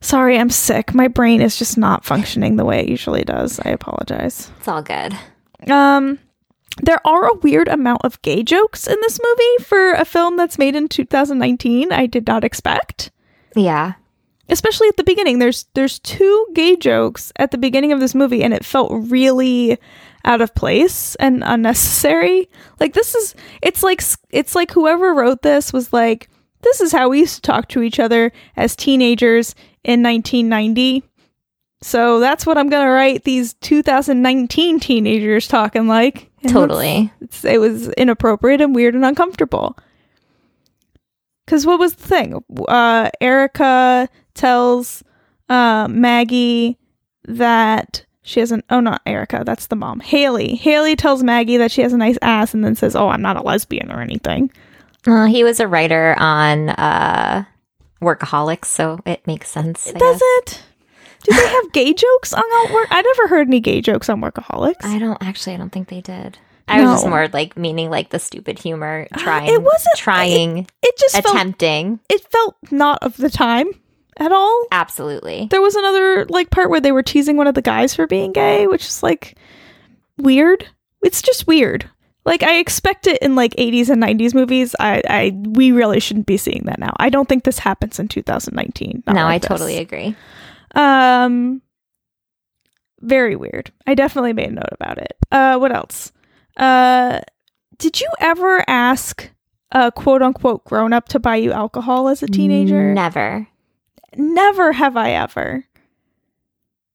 [SPEAKER 3] Sorry, I'm sick. My brain is just not functioning the way it usually does. I apologize.
[SPEAKER 4] It's all good.
[SPEAKER 3] Um there are a weird amount of gay jokes in this movie for a film that's made in 2019. I did not expect.
[SPEAKER 4] Yeah.
[SPEAKER 3] especially at the beginning there's there's two gay jokes at the beginning of this movie and it felt really out of place and unnecessary like this is it's like it's like whoever wrote this was like this is how we used to talk to each other as teenagers in 1990 so that's what i'm gonna write these 2019 teenagers talking like And
[SPEAKER 4] Totally.
[SPEAKER 3] it's, it was inappropriate and weird and uncomfortable. Because what was the thing? Uh, Erica tells uh, Maggie that she has an. Oh, not Erica. That's the mom. Haley. Haley tells Maggie that she has a nice ass and then says, "Oh, I'm not a lesbian or anything."
[SPEAKER 4] Well, he was a writer on uh Workaholics, so it makes sense. I
[SPEAKER 3] Does
[SPEAKER 4] guess.
[SPEAKER 3] it? Do they have gay jokes on work? I never heard any gay jokes on Workaholics.
[SPEAKER 4] I don't actually. I don't think they did. I was just more like meaning like the stupid humor, *gasps*
[SPEAKER 3] Uh,
[SPEAKER 4] trying.
[SPEAKER 3] it wasn't-
[SPEAKER 4] trying,
[SPEAKER 3] it just felt.
[SPEAKER 4] attempting.
[SPEAKER 3] It felt not of the time at all.
[SPEAKER 4] Absolutely.
[SPEAKER 3] There was another like part where they were teasing one of the guys for being gay, which is like weird. It's just weird. Like I expect it in like 80s and 90s movies. I, I we really shouldn't be seeing that now. I don't think this happens in 2019.
[SPEAKER 4] No,
[SPEAKER 3] like
[SPEAKER 4] I
[SPEAKER 3] this.
[SPEAKER 4] totally agree.
[SPEAKER 3] Um very weird. I definitely made a note about it. Uh what else? Uh did you ever ask a quote unquote grown up to buy you alcohol as a teenager?
[SPEAKER 4] Never.
[SPEAKER 3] Never have I ever.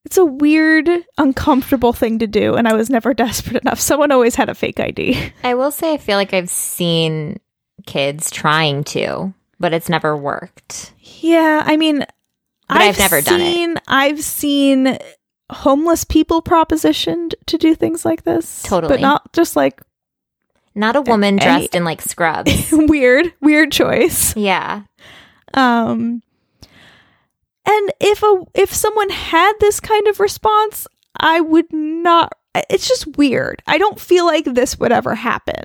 [SPEAKER 3] It's a weird, uncomfortable thing to do, and I was never *laughs* desperate enough. Someone always had a fake ID.
[SPEAKER 4] I will say I feel like I've seen kids trying to, but it's never worked.
[SPEAKER 3] Yeah, I mean,
[SPEAKER 4] But I've never done it.
[SPEAKER 3] I've seen homeless people propositioned to do things like this.
[SPEAKER 4] Totally.
[SPEAKER 3] But not just like
[SPEAKER 4] Not a woman
[SPEAKER 3] Any-
[SPEAKER 4] dressed in like scrubs. *laughs*
[SPEAKER 3] weird, weird choice.
[SPEAKER 4] yeah.
[SPEAKER 3] Um and if a if someone had this kind of response, I would not it's just weird. I don't feel like this would ever happen.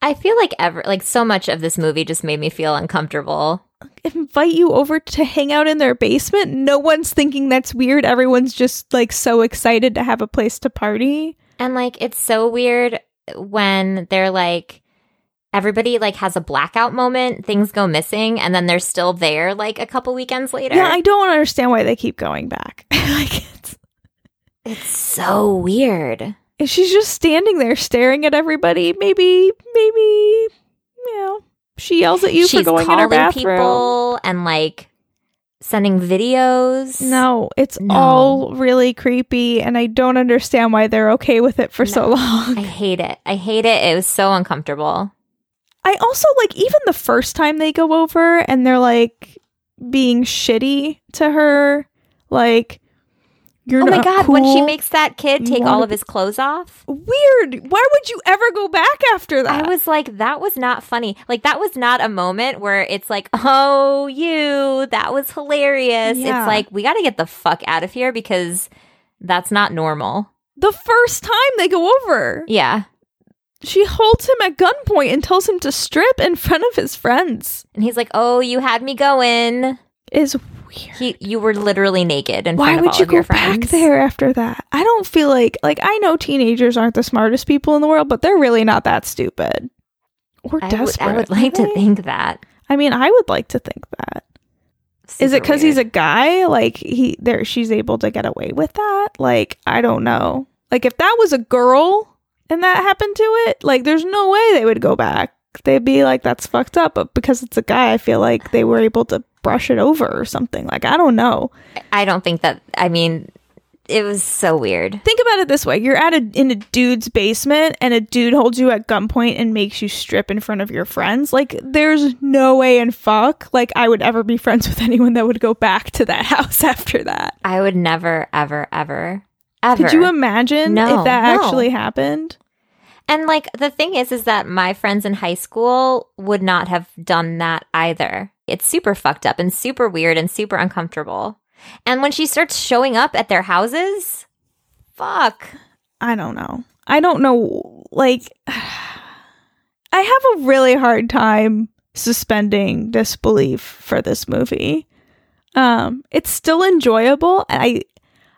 [SPEAKER 4] I feel like ever like so much of this movie just made me feel uncomfortable.
[SPEAKER 3] Invite you over to hang out in their basement. No one's thinking that's weird. Everyone's just like so excited to have a place to party.
[SPEAKER 4] And like it's so weird when they're like everybody like has a blackout moment, things go missing, and then they're still there like a couple weekends later.
[SPEAKER 3] Yeah, I don't understand why they keep going back. *laughs* like it's
[SPEAKER 4] it's so weird.
[SPEAKER 3] if she's just standing there staring at everybody. Maybe, maybe, you know, she yells at you
[SPEAKER 4] She's
[SPEAKER 3] for going in her
[SPEAKER 4] calling
[SPEAKER 3] bathroom.
[SPEAKER 4] people and like sending videos.
[SPEAKER 3] No, it's
[SPEAKER 4] No.
[SPEAKER 3] all really creepy, and I don't understand why they're okay with it for so long.
[SPEAKER 4] I hate it. I hate it. It was so uncomfortable.
[SPEAKER 3] I also like even the first time they go over and they're like being shitty to her, like you're
[SPEAKER 4] oh my god, when she makes that kid take all of his clothes off.
[SPEAKER 3] weird. Why would you ever go back after that?
[SPEAKER 4] I was like, that was not funny. Like, that was not a moment where it's like, oh, you, that was hilarious.
[SPEAKER 3] Yeah.
[SPEAKER 4] It's like, we got to get the fuck out of here because that's not normal.
[SPEAKER 3] the first time they go over.
[SPEAKER 4] Yeah.
[SPEAKER 3] She holds him at gunpoint and tells him to strip in front of his friends.
[SPEAKER 4] And he's like, oh, you had me going.
[SPEAKER 3] Is weird.
[SPEAKER 4] He, you were literally naked in
[SPEAKER 3] Why
[SPEAKER 4] front of
[SPEAKER 3] would
[SPEAKER 4] all
[SPEAKER 3] you
[SPEAKER 4] of your
[SPEAKER 3] go back there after that? I don't feel like like I know teenagers aren't the smartest people in the world, but they're really not that stupid or
[SPEAKER 4] I would,
[SPEAKER 3] desperate.
[SPEAKER 4] I would like to think that.
[SPEAKER 3] I mean, I would like to think that. Is it because he's a guy? Like he there, she's able to get away with that. Like I don't know. Like if that was a girl and that happened to it, like there's no way they would go back. They'd be like, "That's fucked up." But because it's a guy, I feel like they were able to brush it over or something. Like I don't know.
[SPEAKER 4] I don't think that. I mean, it was so weird.
[SPEAKER 3] Think about it this way: you're at a in a dude's basement, and a dude holds you at gunpoint and makes you strip in front of your friends. Like, there's no way in fuck like I would ever be friends with anyone that would go back to that *laughs* house after that.
[SPEAKER 4] I would never, ever, ever, ever.
[SPEAKER 3] Could you imagine
[SPEAKER 4] No,
[SPEAKER 3] if that
[SPEAKER 4] no.
[SPEAKER 3] actually happened?
[SPEAKER 4] And like the thing is, is that my friends in high school would not have done that either. It's super fucked up and super weird and super uncomfortable. And when she starts showing up at their houses, fuck.
[SPEAKER 3] I don't know. I don't know. Like, *sighs* I have a really hard time suspending disbelief for this movie. Um, it's still enjoyable. I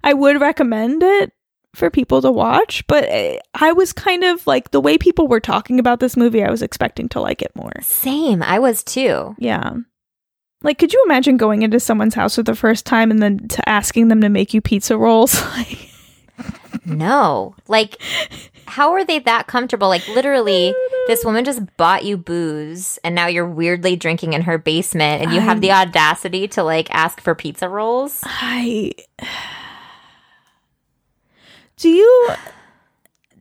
[SPEAKER 3] I would recommend it for people to watch, but eh, I was kind of like the way people were talking about this movie. I was expecting to like it more.
[SPEAKER 4] Same. I was too.
[SPEAKER 3] Yeah. Like, could you imagine going into someone's house for the first time and then to asking them to make you pizza rolls? *laughs* Like,
[SPEAKER 4] No. Like, how are they that comfortable? Like, literally, this woman just bought you booze and now you're weirdly drinking in her basement and you have the audacity to like ask for pizza rolls.
[SPEAKER 3] I do you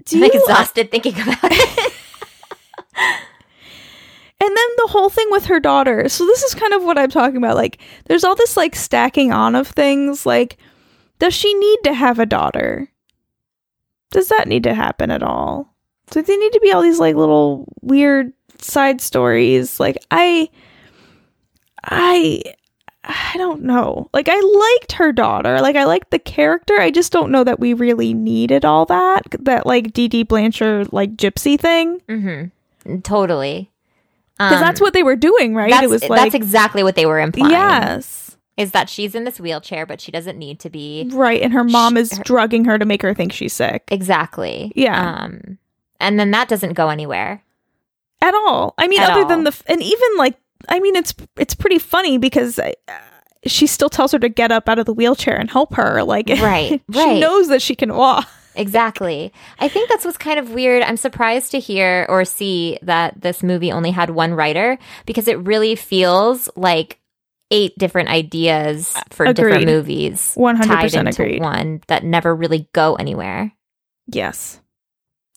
[SPEAKER 3] do
[SPEAKER 4] I'm
[SPEAKER 3] you
[SPEAKER 4] exhausted thinking about it. *laughs*
[SPEAKER 3] and then the whole thing with her daughter. So this is kind of what I'm talking about. Like there's all this like stacking on of things. Like does she need to have a daughter? Does that need to happen at all? Do they need to be all these like little weird side stories? Like I I I don't know. Like I liked her daughter. Like I liked the character. I just don't know that we really needed all that. That like Dee Dee Blanchard like gypsy thing.
[SPEAKER 4] Mm-hmm. Totally.
[SPEAKER 3] Because that's what they were doing, right?
[SPEAKER 4] Um, that's,
[SPEAKER 3] it was like
[SPEAKER 4] that's exactly what they were implying.
[SPEAKER 3] Yes.
[SPEAKER 4] Is that she's in this wheelchair, but she doesn't need to be.
[SPEAKER 3] Right. And her mom
[SPEAKER 4] Sh-
[SPEAKER 3] is
[SPEAKER 4] her-
[SPEAKER 3] drugging her to make her think she's sick.
[SPEAKER 4] Exactly.
[SPEAKER 3] Yeah.
[SPEAKER 4] Um, and then that doesn't go anywhere.
[SPEAKER 3] At all. I mean,
[SPEAKER 4] At
[SPEAKER 3] other
[SPEAKER 4] all.
[SPEAKER 3] than the and even like I mean, it's it's pretty funny because uh, she still tells her to get up out of the wheelchair and help her. Like, *laughs*
[SPEAKER 4] Right,
[SPEAKER 3] she
[SPEAKER 4] right.
[SPEAKER 3] knows that she can walk.
[SPEAKER 4] Exactly. I think that's what's kind of weird. I'm surprised to hear or see that this movie only had one writer because it really feels like eight different ideas for different
[SPEAKER 3] Agreed.
[SPEAKER 4] movies
[SPEAKER 3] 100%
[SPEAKER 4] tied into
[SPEAKER 3] agreed.
[SPEAKER 4] one that never really go anywhere.
[SPEAKER 3] Yes.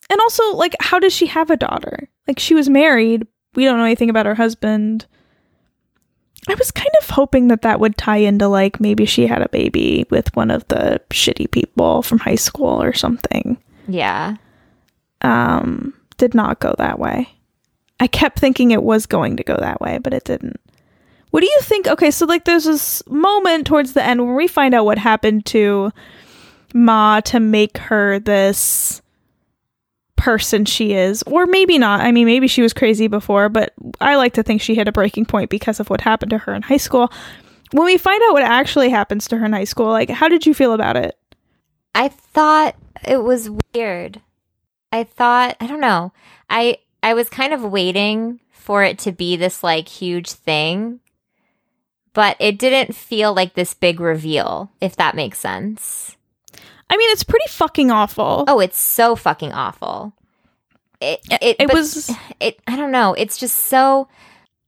[SPEAKER 3] And also, like, how does she have a daughter? Like, she was married. We don't know anything about her husband. I was kind of hoping that that would tie into, like, maybe she had a baby with one of the shitty people from high school or something.
[SPEAKER 4] Yeah.
[SPEAKER 3] Um, did not go that way. I kept thinking it was going to go that way, but it didn't. What do you think? Okay, so, like, there's this moment towards the end when we find out what happened to Ma to make her this person she is or maybe not i mean maybe she was crazy before but i like to think she hit a breaking point because of what happened to her in high school when we find out what actually happens to her in high school like how did you feel about it
[SPEAKER 4] I thought it was weird. I thought, I don't know. I I was kind of waiting for it to be this like huge thing, but it didn't feel like this big reveal, if that makes sense.
[SPEAKER 3] I mean it's pretty fucking awful
[SPEAKER 4] Oh, it's so fucking awful. It it,
[SPEAKER 3] it was
[SPEAKER 4] it I don't know. It's just so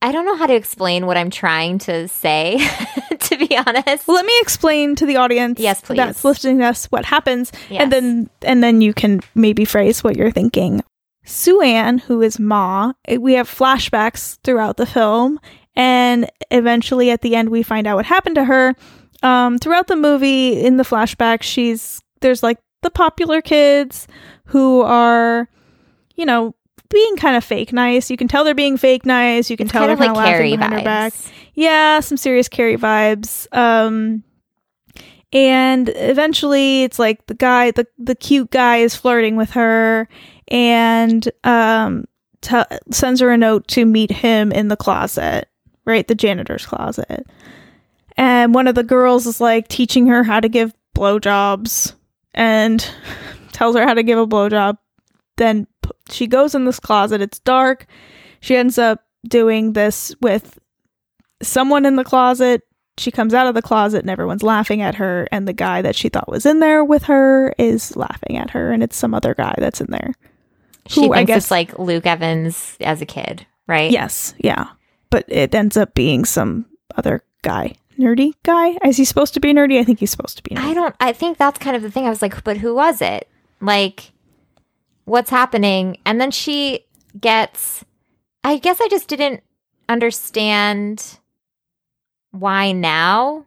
[SPEAKER 4] I don't know how to explain what I'm trying to say, *laughs* to be honest.
[SPEAKER 3] let me explain to the audience
[SPEAKER 4] Yes, please.
[SPEAKER 3] that's listening to us what happens
[SPEAKER 4] Yes.
[SPEAKER 3] and then and then you can maybe phrase what you're thinking Sue Ann, who is Ma, eh, we have flashbacks throughout the film, and eventually at the end we find out what happened to her. Um, throughout the movie, in the flashback, she's there's like the popular kids who are, you know, being kind of fake nice. You can tell they're being fake nice. You can
[SPEAKER 4] It's
[SPEAKER 3] tell
[SPEAKER 4] kind
[SPEAKER 3] they're
[SPEAKER 4] of
[SPEAKER 3] kind
[SPEAKER 4] like
[SPEAKER 3] of laughing behind her back. Yeah, some serious Carrie vibes. Um and eventually it's like the guy the the cute guy is flirting with her and um t- sends her a note to meet him in the closet, right? The janitor's closet. And one of the girls is like teaching her how to give blowjobs and tells her how to give a blowjob. Then p- she goes in this closet. It's dark. She ends up doing this with someone in the closet. She comes out of the closet and everyone's laughing at her. And the guy that she thought was in there with her is laughing at her. And it's some other guy that's in there.
[SPEAKER 4] She
[SPEAKER 3] Who I guess-
[SPEAKER 4] it's like Luke Evans as a kid, right?
[SPEAKER 3] Yes, yeah. But it ends up being some other guy. Nerdy guy? Is he supposed to be nerdy? I think he's supposed to be nerdy.
[SPEAKER 4] I don't. I think that's kind of the thing. I was like, but who was it? Like, what's happening? And then she gets. I guess I just didn't understand why now,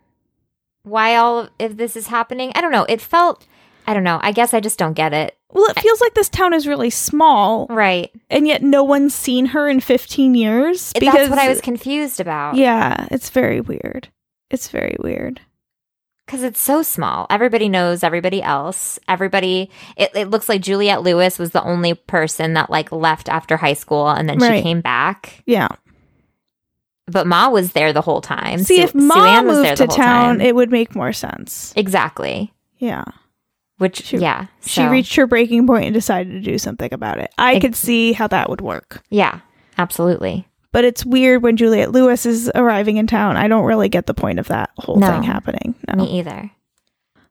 [SPEAKER 4] why all if this is happening. I don't know. It felt. I don't know. I guess I just don't get it.
[SPEAKER 3] Well, it feels like this town is really small,
[SPEAKER 4] Right.
[SPEAKER 3] and yet no one's seen her in 15 years.
[SPEAKER 4] that's what I was confused about.
[SPEAKER 3] Yeah, it's very weird. It's very weird.
[SPEAKER 4] because it's so small. Everybody knows everybody else. Everybody. It, it looks like Juliette Lewis was the only person that like left after high school, and then
[SPEAKER 3] Right.
[SPEAKER 4] she came back.
[SPEAKER 3] Yeah.
[SPEAKER 4] But Ma was there the whole time.
[SPEAKER 3] See,
[SPEAKER 4] Sue-
[SPEAKER 3] if
[SPEAKER 4] was there
[SPEAKER 3] moved
[SPEAKER 4] the
[SPEAKER 3] to town,
[SPEAKER 4] time.
[SPEAKER 3] it would make more sense.
[SPEAKER 4] exactly.
[SPEAKER 3] Yeah.
[SPEAKER 4] Which
[SPEAKER 3] She-
[SPEAKER 4] yeah,
[SPEAKER 3] She reached her breaking point and decided to do something about it. I
[SPEAKER 4] Ex-
[SPEAKER 3] could see how that would work.
[SPEAKER 4] Yeah, absolutely.
[SPEAKER 3] But it's weird when Juliette Lewis is arriving in town. I don't really get the point of that whole
[SPEAKER 4] No.
[SPEAKER 3] thing happening. No.
[SPEAKER 4] Me either.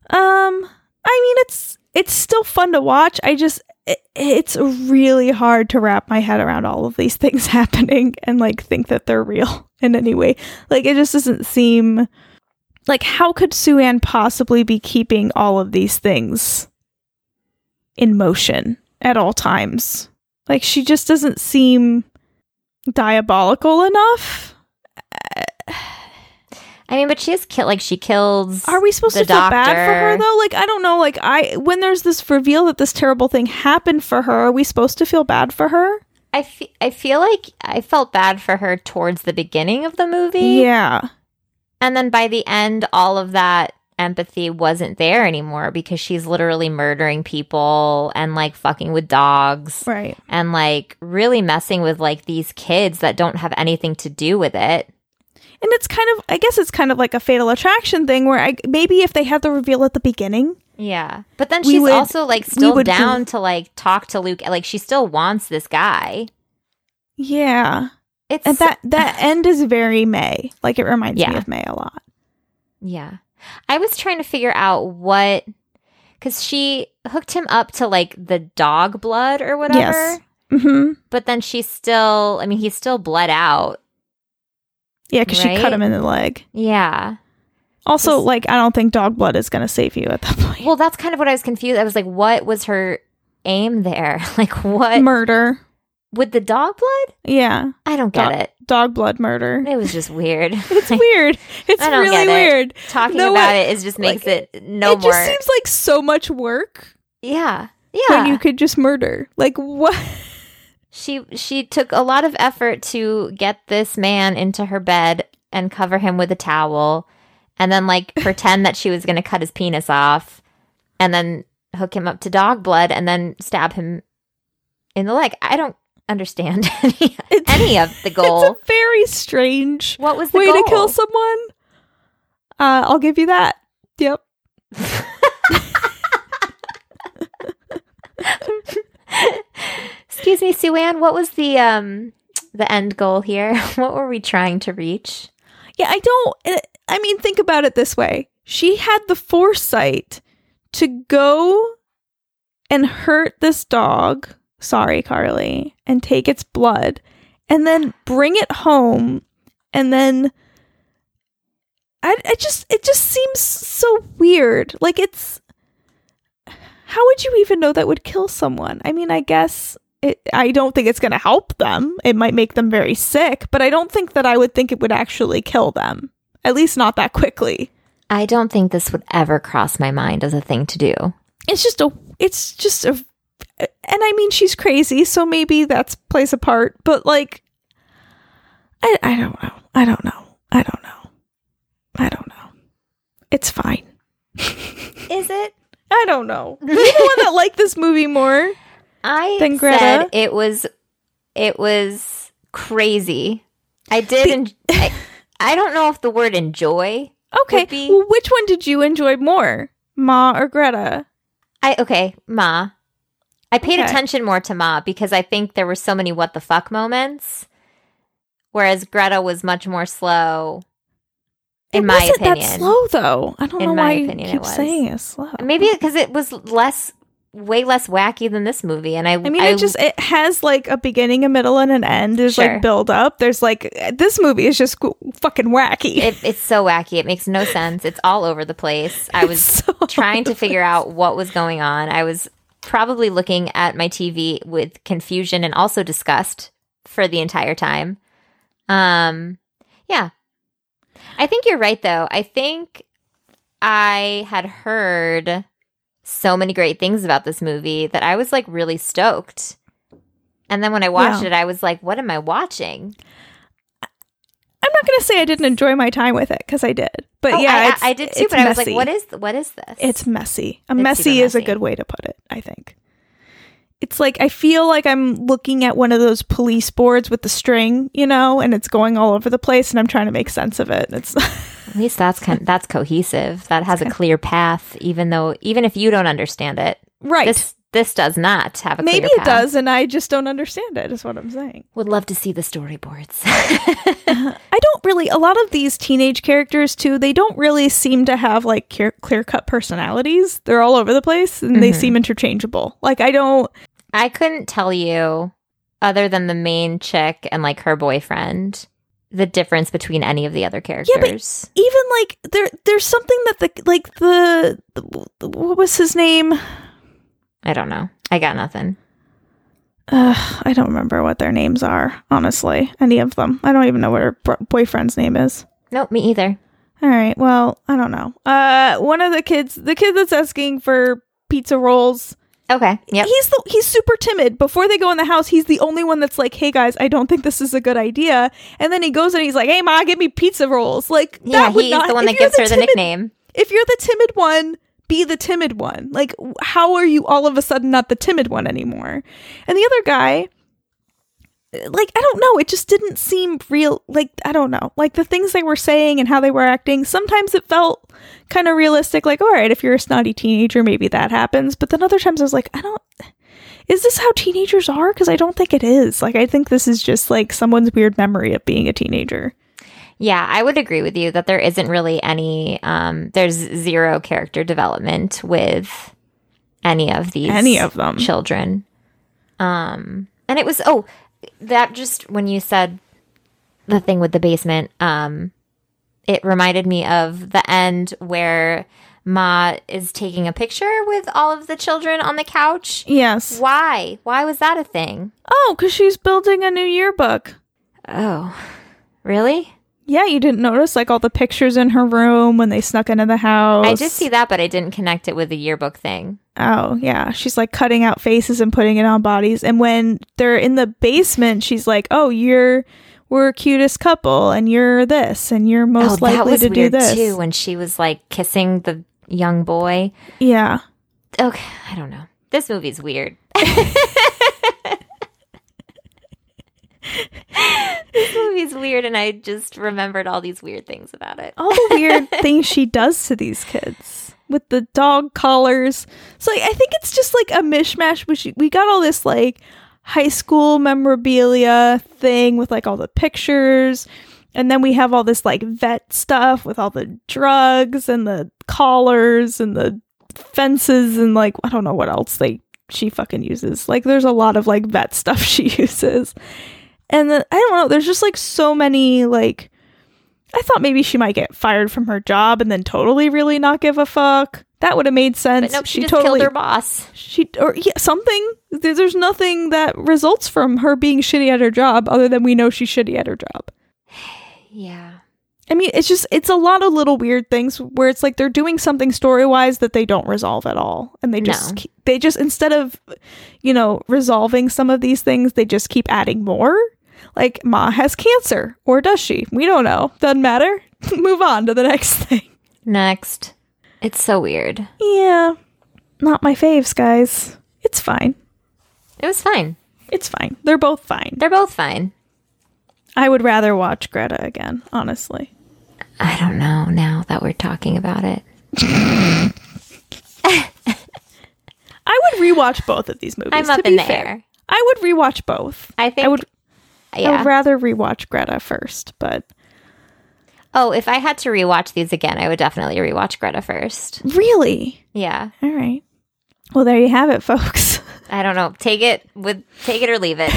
[SPEAKER 3] Um, I mean, it's it's still fun to watch. I just it, it's really hard to wrap my head around all of these *laughs* things happening and like think that they're real *laughs* in any way. Like it just doesn't seem like how could Sue Ann possibly be keeping all of these things in motion at all times? Like she just doesn't seem diabolical enough. *sighs*
[SPEAKER 4] I mean, but she is kill like she kills.
[SPEAKER 3] Are we supposed to feel bad for her though? Like I don't know. Like I when there's this reveal that this terrible thing happened for her, are we supposed to feel bad for her?
[SPEAKER 4] I fe- I feel like I felt bad for her towards the beginning of the movie.
[SPEAKER 3] Yeah.
[SPEAKER 4] And then by the end, all of that empathy wasn't there anymore because she's literally murdering people and like fucking with dogs
[SPEAKER 3] Right.
[SPEAKER 4] and like really messing with like these kids that don't have anything to do with it.
[SPEAKER 3] And it's kind of I guess it's kind of like a fatal attraction thing where I maybe if they had the reveal at the beginning.
[SPEAKER 4] Yeah. But then she's
[SPEAKER 3] would-
[SPEAKER 4] also like still down
[SPEAKER 3] do-
[SPEAKER 4] to like talk to Luke. Like she still wants this guy.
[SPEAKER 3] Yeah.
[SPEAKER 4] It's
[SPEAKER 3] And that that *laughs* end is very May. Like it reminds me of May a lot.
[SPEAKER 4] Yeah. I was trying to figure out what cuz she hooked him up to like the dog blood or whatever.
[SPEAKER 3] Yes. Mhm.
[SPEAKER 4] But then she still, I mean, he still bled out.
[SPEAKER 3] Yeah, cuz she cut him in the leg.
[SPEAKER 4] Yeah.
[SPEAKER 3] Also, like I don't think dog blood is going to save you at that point.
[SPEAKER 4] Well, that's kind of what I was confused. I was like, what was her aim there? *laughs* like, what?
[SPEAKER 3] murder.
[SPEAKER 4] With the dog blood?
[SPEAKER 3] Yeah.
[SPEAKER 4] I don't get
[SPEAKER 3] Dog-
[SPEAKER 4] it.
[SPEAKER 3] Dog blood murder.
[SPEAKER 4] It was just weird. *laughs*
[SPEAKER 3] It's weird. It's really
[SPEAKER 4] get it.
[SPEAKER 3] weird.
[SPEAKER 4] Talking
[SPEAKER 3] No,
[SPEAKER 4] about
[SPEAKER 3] it-
[SPEAKER 4] it is just makes
[SPEAKER 3] like,
[SPEAKER 4] it no
[SPEAKER 3] it
[SPEAKER 4] more.
[SPEAKER 3] just seems like so much work
[SPEAKER 4] yeah. Yeah.
[SPEAKER 3] when you could just murder. Like what?
[SPEAKER 4] she she took a lot of effort to get this man into her bed and cover him with a towel and then like *laughs* pretend that she was going to cut his penis off and then hook him up to dog blood and then stab him in the leg. I don't understand *laughs* any, any of the goal. *laughs*
[SPEAKER 3] It's a very strange
[SPEAKER 4] what was the
[SPEAKER 3] way
[SPEAKER 4] goal?
[SPEAKER 3] to kill someone. Uh, I'll give you that. Yep.
[SPEAKER 4] Excuse me, Sue Ann, what was the um the end goal here? *laughs* What were we trying to reach?
[SPEAKER 3] Yeah, I don't. uh, I mean, think about it this way: she had the foresight to go and hurt this dog. Sorry, Carly, and take its blood, and then bring it home, and then. I, I just it just seems so weird. Like it's how would you even know that would kill someone? I mean, I guess It, I don't think it's going to help them. It might make them very sick, but I don't think that I would think it would actually kill them. At least not that quickly.
[SPEAKER 4] I don't think this would ever cross my mind as a thing to do.
[SPEAKER 3] It's just a it's just a and I mean she's crazy, so maybe that's plays a part, but like I I don't know. I don't know. I don't know. I don't know. It's fine. *laughs*
[SPEAKER 4] Is it?
[SPEAKER 3] I don't know. You're the one that liked this movie more.
[SPEAKER 4] I
[SPEAKER 3] Then Greta?
[SPEAKER 4] said it was it was crazy. I did.
[SPEAKER 3] The-
[SPEAKER 4] en- I, I don't know if the word enjoy.
[SPEAKER 3] Okay. Well, which one did you enjoy more? Ma or Greta?
[SPEAKER 4] I okay, Ma. I paid
[SPEAKER 3] Okay.
[SPEAKER 4] attention more to Ma because I think there were so many what the fuck moments, whereas Greta was much more slow. In
[SPEAKER 3] it
[SPEAKER 4] my
[SPEAKER 3] wasn't
[SPEAKER 4] opinion,
[SPEAKER 3] that slow though. I don't
[SPEAKER 4] In
[SPEAKER 3] know
[SPEAKER 4] my
[SPEAKER 3] why
[SPEAKER 4] opinion,
[SPEAKER 3] you
[SPEAKER 4] it
[SPEAKER 3] keep
[SPEAKER 4] was.
[SPEAKER 3] saying it's slow.
[SPEAKER 4] maybe because it was less, way less wacky than this movie, and I.
[SPEAKER 3] I mean, it just it has like a beginning, a middle, and an end. There's
[SPEAKER 4] Sure.
[SPEAKER 3] like build up. There's like this movie is just fucking wacky.
[SPEAKER 4] it, it's so wacky. It makes no sense. It's all over the place. I *laughs* was
[SPEAKER 3] so *laughs*
[SPEAKER 4] trying to figure out what was going on. I was probably looking at my TV with confusion and also disgust for the entire time. Um, yeah. I think you're right though. I think I had heard so many great things about this movie that I was like really stoked. And then when I watched
[SPEAKER 3] Yeah.
[SPEAKER 4] it, I was like, what am I watching?
[SPEAKER 3] I'm not gonna say I didn't enjoy my time with it because I did, but
[SPEAKER 4] Oh,
[SPEAKER 3] yeah,
[SPEAKER 4] I,
[SPEAKER 3] it's,
[SPEAKER 4] I, I did too, but I was like,
[SPEAKER 3] messy.
[SPEAKER 4] what is what is this?
[SPEAKER 3] It's messy. A
[SPEAKER 4] It's
[SPEAKER 3] messy is a good way to put it. I think. It's like I feel like I'm looking at one of those police boards with the string, you know, and it's going all over the place, and I'm trying to make sense of it. It's *laughs*
[SPEAKER 4] At least that's kind that's cohesive. That has a clear path, even though even if you don't understand it,
[SPEAKER 3] right.
[SPEAKER 4] this this does not have a
[SPEAKER 3] Maybe it does, and I just don't understand it. Is what I'm saying.
[SPEAKER 4] Would love to see the storyboards. *laughs*
[SPEAKER 3] I don't really. A lot of these teenage characters too. They don't really seem to have like clear cut personalities. They're all over the place, and they
[SPEAKER 4] Mhm.
[SPEAKER 3] seem interchangeable. Like I don't.
[SPEAKER 4] I couldn't tell you, other than the main chick and like her boyfriend, the difference between any of the other characters.
[SPEAKER 3] Yeah, even like there there's something that the like the, the what was his name
[SPEAKER 4] I don't know. I got nothing.
[SPEAKER 3] uh, i don't remember what their names are honestly any of them i don't even know what her boyfriend's name is
[SPEAKER 4] Nope, me either.
[SPEAKER 3] all right well i don't know uh one of the kids the kid that's asking for pizza rolls
[SPEAKER 4] Okay. Yeah.
[SPEAKER 3] he's the he's super timid before they go in the house he's the only one that's like hey guys i don't think this is a good idea and then he goes and he's like hey ma give me pizza rolls like
[SPEAKER 4] Yeah,
[SPEAKER 3] that would
[SPEAKER 4] he's
[SPEAKER 3] not,
[SPEAKER 4] the one that gives her the nickname.
[SPEAKER 3] if you're the timid one, be the timid one. Like, how are you all of a sudden not the timid one anymore? And the other guy, uh, like, I don't know. It just didn't seem real. Like, I don't know. Like, the things they were saying and how they were acting, sometimes it felt kind of realistic. Like, all right, if you're a snotty teenager, maybe that happens. But then other times I was like, I don't. Is this how teenagers are? Because I don't think it is. Like, I think this is just like someone's weird memory of being a teenager.
[SPEAKER 4] Yeah, I would agree with you that there isn't really any um there's zero character development with any of these
[SPEAKER 3] Any of them.
[SPEAKER 4] children. Um and it was oh that just when you said the thing with the basement um it reminded me of the end where Ma is taking a picture with all of the children on the couch.
[SPEAKER 3] Yes.
[SPEAKER 4] Why? Why was that a thing?
[SPEAKER 3] Oh, because she's building a new yearbook.
[SPEAKER 4] Oh. Really?
[SPEAKER 3] Yeah, you didn't notice like all the pictures in her room when they snuck into the house.
[SPEAKER 4] I did see that, but I didn't connect it with the yearbook thing.
[SPEAKER 3] Oh, yeah. She's like cutting out faces and putting it on bodies. And when they're in the basement, she's like, "Oh, you're we're cutest couple, and you're this, and you're oh, most
[SPEAKER 4] oh, that
[SPEAKER 3] likely
[SPEAKER 4] was
[SPEAKER 3] to do
[SPEAKER 4] weird
[SPEAKER 3] this."
[SPEAKER 4] too when she was like kissing the young boy.
[SPEAKER 3] Yeah.
[SPEAKER 4] Okay, I don't know. This movie's weird. *laughs* *laughs* this movie's weird, and I just remembered all these weird things about it.
[SPEAKER 3] all the weird *laughs* things she does to these kids with the dog collars. So like, I think it's just like a mishmash. We we got all this like high school memorabilia thing with like all the pictures. And then we have all this like vet stuff with all the drugs and the collars and the fences and like I don't know what else they she fucking uses. Like there's a lot of like vet stuff *laughs* she uses. And then I don't know, there's just like so many like I thought maybe she might get fired from her job and then totally really not give a fuck. that would have made sense.
[SPEAKER 4] But nope, she,
[SPEAKER 3] she totally
[SPEAKER 4] killed her boss.
[SPEAKER 3] she or yeah, something. There- There's nothing that results from her being shitty at her job other than we know she's shitty at her job. *sighs*
[SPEAKER 4] Yeah.
[SPEAKER 3] I mean, it's just it's a lot of little weird things where it's like they're doing something story wise that they don't resolve at all, and they just
[SPEAKER 4] No.
[SPEAKER 3] keep, they just instead of you know resolving some of these things, they just keep adding more. Like Ma has cancer, or does she? We don't know. Doesn't matter. *laughs* Move on to the next thing.
[SPEAKER 4] Next. It's so weird.
[SPEAKER 3] Yeah, not my faves, guys. It's fine.
[SPEAKER 4] It was fine.
[SPEAKER 3] It's fine. They're both fine.
[SPEAKER 4] They're both fine.
[SPEAKER 3] I would rather watch Greta again, honestly.
[SPEAKER 4] I don't know now that we're talking about it. *laughs*
[SPEAKER 3] I would rewatch both of these movies.
[SPEAKER 4] I'm
[SPEAKER 3] to
[SPEAKER 4] up
[SPEAKER 3] be
[SPEAKER 4] in the
[SPEAKER 3] fair.
[SPEAKER 4] air.
[SPEAKER 3] I would rewatch both.
[SPEAKER 4] I think
[SPEAKER 3] I would. I
[SPEAKER 4] yeah.
[SPEAKER 3] would rather rewatch Greta first, but
[SPEAKER 4] oh, if I had to rewatch these again, I would definitely rewatch Greta first.
[SPEAKER 3] really,
[SPEAKER 4] Yeah.
[SPEAKER 3] all right. Well, there you have it, folks. *laughs*
[SPEAKER 4] I don't know. Take it with take it or leave it.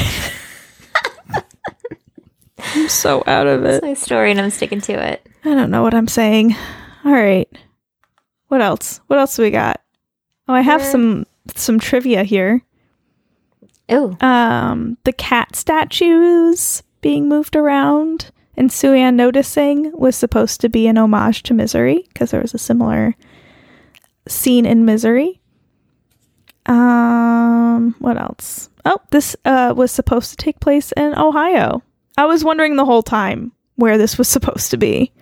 [SPEAKER 3] I'm so out of it.
[SPEAKER 4] It's my story and I'm sticking to it.
[SPEAKER 3] I don't know what I'm saying. All right. What else? What else do we got? Oh, I have some some trivia here.
[SPEAKER 4] Ooh.
[SPEAKER 3] Um, the cat statues being moved around and Sue Ann noticing was supposed to be an homage to Misery because there was a similar scene in Misery. Um, what else? Oh, this uh was supposed to take place in Ohio. I was wondering the whole time where this was *laughs* supposed to be.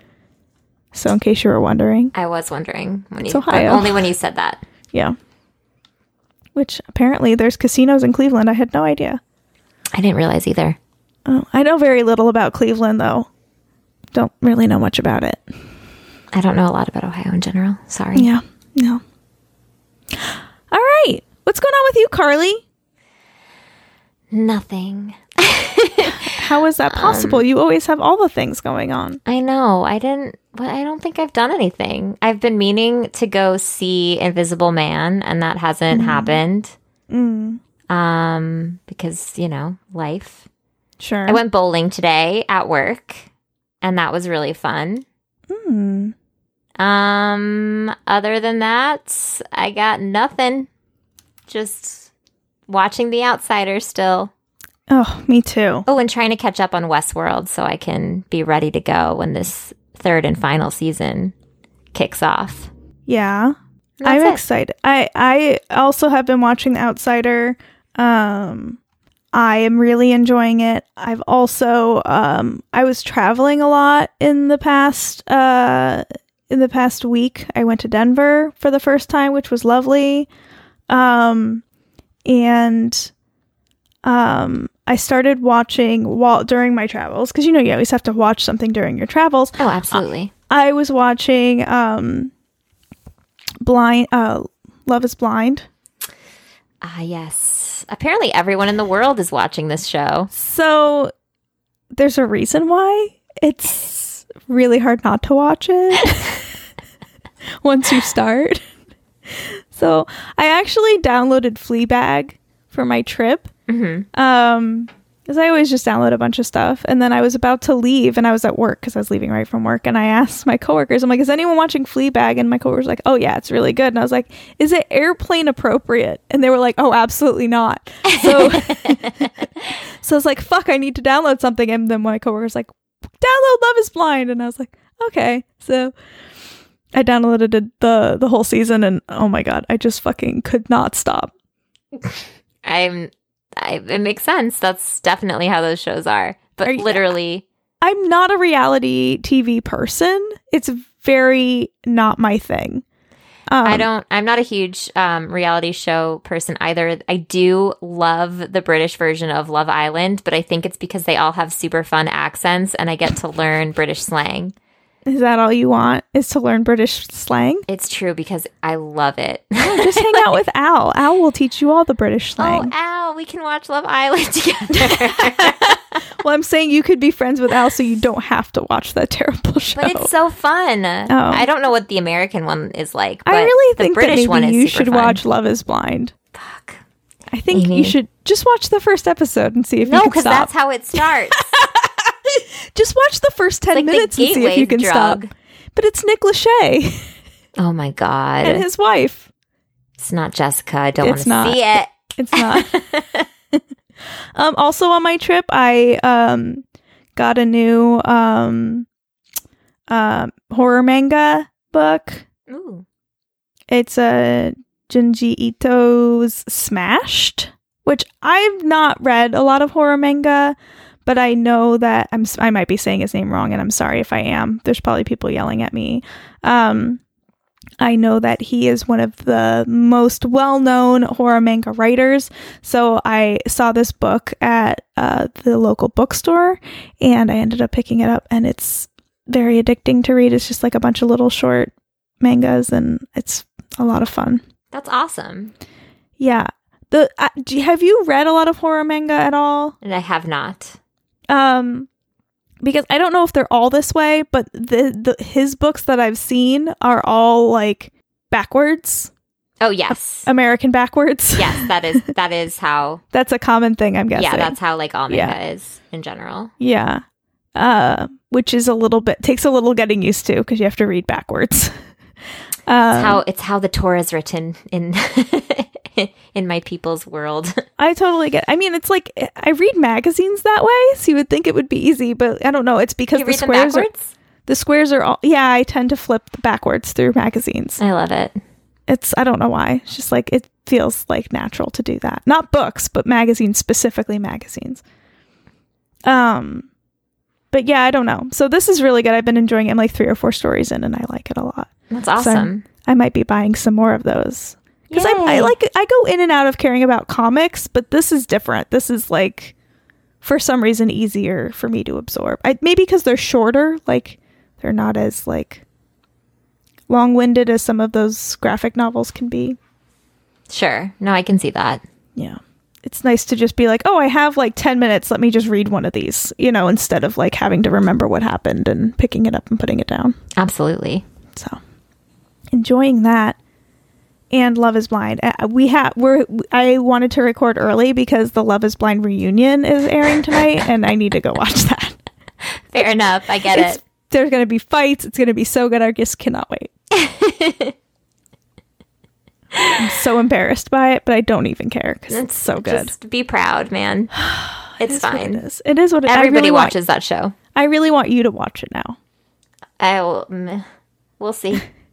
[SPEAKER 3] So, in case you were wondering,
[SPEAKER 4] I was wondering when
[SPEAKER 3] It's
[SPEAKER 4] you
[SPEAKER 3] Ohio.
[SPEAKER 4] only when you said that.
[SPEAKER 3] yeah. Which apparently there's casinos in Cleveland. I had no idea.
[SPEAKER 4] I didn't realize either.
[SPEAKER 3] Oh, I know very little about Cleveland, though. Don't really know much about it.
[SPEAKER 4] I don't know a lot about Ohio in general. Sorry.
[SPEAKER 3] Yeah, no. All right. What's going on with you, Carly?
[SPEAKER 4] Nothing. *laughs* *laughs*
[SPEAKER 3] How is that possible? you always have all the things going on.
[SPEAKER 4] I know. I didn't but I don't think I've done anything. I've been meaning to go see Invisible Man and that hasn't happened.
[SPEAKER 3] Mm,
[SPEAKER 4] Um because, you know, life.
[SPEAKER 3] sure.
[SPEAKER 4] I went bowling today at work and that was really fun.
[SPEAKER 3] Mm.
[SPEAKER 4] Um, other than that, I got nothing. Just watching The Outsider still.
[SPEAKER 3] Oh, me too.
[SPEAKER 4] Oh, and trying to catch up on Westworld so I can be ready to go when this third and final season kicks off.
[SPEAKER 3] Yeah. I'm
[SPEAKER 4] it.
[SPEAKER 3] excited. I I also have been watching The Outsider. Um I am really enjoying it. I've also um I was traveling a lot in the past uh in the past week. I went to Denver for the first time, which was lovely. Um and um I started watching while during my travels because you know you always have to watch something during your travels.
[SPEAKER 4] Oh, absolutely.
[SPEAKER 3] I was watching um blind uh Love is Blind.
[SPEAKER 4] Ah, yes. Apparently, everyone in the world is watching this show.
[SPEAKER 3] So there's a reason why it's really hard not to watch it *laughs* once you start. *laughs* So I actually downloaded Fleabag for my trip.
[SPEAKER 4] Hmm
[SPEAKER 3] Um because I always just download a bunch of stuff. And then I was about to leave and I was at work because I was leaving right from work. And I asked my coworkers, I'm like, is anyone watching Fleabag? And my coworkers were like, oh, yeah, it's really good. And I was like, is it airplane appropriate? And they were like, oh, absolutely not. So, *laughs* so I was like, fuck, I need to download something. And then my coworker's like, download Love is Blind. And I was like, okay. So I downloaded it, the, the whole season. And oh my God, I just fucking could not stop. *laughs*
[SPEAKER 4] I'm. I, it makes sense. That's definitely how those shows are. But
[SPEAKER 3] Are
[SPEAKER 4] literally,
[SPEAKER 3] I'm not a reality TV person. It's very not my thing. Um,
[SPEAKER 4] I don't. I'm not a huge um, reality show person either. I do love the British version of Love Island, but I think it's because they all have super fun accents, and I get to learn British slang.
[SPEAKER 3] Is that all you want? Is to learn British slang?
[SPEAKER 4] It's true because I love it.
[SPEAKER 3] Just hang out with *laughs* Al. Al will teach you all the British
[SPEAKER 4] oh,
[SPEAKER 3] slang. oh.
[SPEAKER 4] Al, we can watch Love Island *laughs* together. *laughs*
[SPEAKER 3] well, I'm saying you could be friends with Al, so you don't have to watch that terrible show.
[SPEAKER 4] but it's so fun. Oh. I don't know what the American one is like. But
[SPEAKER 3] Oh. I really think
[SPEAKER 4] the
[SPEAKER 3] British
[SPEAKER 4] one is
[SPEAKER 3] you should
[SPEAKER 4] fun.
[SPEAKER 3] watch Love Is Blind.
[SPEAKER 4] Fuck.
[SPEAKER 3] I think
[SPEAKER 4] Amy.
[SPEAKER 3] you should just watch the first episode and see if
[SPEAKER 4] No,
[SPEAKER 3] you can
[SPEAKER 4] because that's how it starts. *laughs*
[SPEAKER 3] just watch the first ten
[SPEAKER 4] like
[SPEAKER 3] minutes and see if you can
[SPEAKER 4] drug.
[SPEAKER 3] stop. But it's Nick Lachey.
[SPEAKER 4] Oh my god.
[SPEAKER 3] and his wife.
[SPEAKER 4] it's not Jessica. I don't want to see it.
[SPEAKER 3] It's not. *laughs* *laughs* um, also on my trip, I um got a new um um horror manga book.
[SPEAKER 4] Ooh.
[SPEAKER 3] It's a Junji Ito's Smashed, which I've not read a lot of horror manga, but I know that I'm I might be saying his name wrong, and I'm sorry if I am. There's probably people yelling at me. Um, I know that he is one of the most well-known horror manga writers. So I saw this book at uh, the local bookstore, and I ended up picking it up, and it's very addicting to read. It's just like a bunch of little short mangas, and it's a lot of fun.
[SPEAKER 4] That's awesome.
[SPEAKER 3] Yeah. The uh, do, have you read a lot of horror manga at all?
[SPEAKER 4] And I have not.
[SPEAKER 3] Um, because I don't know if they're all this way, but the, the his books that I've seen are all like backwards,
[SPEAKER 4] Oh yes.
[SPEAKER 3] American backwards.
[SPEAKER 4] yes, *laughs* that is that is how
[SPEAKER 3] that's a common thing. I'm guessing.
[SPEAKER 4] yeah, that's how like all manga
[SPEAKER 3] Yeah.
[SPEAKER 4] is in general.
[SPEAKER 3] yeah. Uh, which is a little bit takes a little getting used to because you have to read backwards. um, *laughs*
[SPEAKER 4] It's how it's how the Torah is written in *laughs* *laughs* in my people's world. *laughs*
[SPEAKER 3] I totally get. I mean, it's like I read magazines that way, so you would think it would be easy, but I don't know. It's because
[SPEAKER 4] you
[SPEAKER 3] the squares are the squares are all. Yeah, I tend to flip backwards through magazines.
[SPEAKER 4] I love it.
[SPEAKER 3] It's I don't know why. It's just like it feels like natural to do that. Not books, but magazines, specifically magazines. Um, but yeah, I don't know. So this is really good. I've been enjoying it. I'm like three or four stories in, and I like it a lot.
[SPEAKER 4] That's awesome.
[SPEAKER 3] I might be buying some more of those because I, I like I go in and out of caring about comics, but this is different. This is like for some reason easier for me to absorb. I, maybe because they're shorter, like they're not as like long-winded as some of those graphic novels can be.
[SPEAKER 4] Sure. No, I can see that.
[SPEAKER 3] Yeah. It's nice to just be like, "Oh, I have like 10 minutes. Let me just read one of these." You know, instead of like having to remember what happened and picking it up and putting it down.
[SPEAKER 4] Absolutely.
[SPEAKER 3] So, enjoying that. And Love is Blind. Uh, We have we're I wanted to record early because the Love is Blind reunion is airing tonight and I need to go watch that. *laughs*
[SPEAKER 4] Fair enough. I get
[SPEAKER 3] It's,
[SPEAKER 4] it.
[SPEAKER 3] there's going to be fights. It's going to be so good. I just cannot wait. *laughs* I'm so embarrassed by it, but I don't even care because it's so good.
[SPEAKER 4] Just be proud, man. *sighs* It's
[SPEAKER 3] what
[SPEAKER 4] fine.
[SPEAKER 3] It is. It is what it,
[SPEAKER 4] Everybody
[SPEAKER 3] really want-
[SPEAKER 4] watches that show.
[SPEAKER 3] I really want you to watch it now.
[SPEAKER 4] I will. mm, We'll see. *laughs*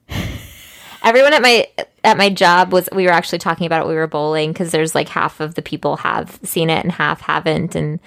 [SPEAKER 4] Everyone at my at my job was. We were actually talking about it. We were bowling because there's like half of the people have seen it and half haven't, and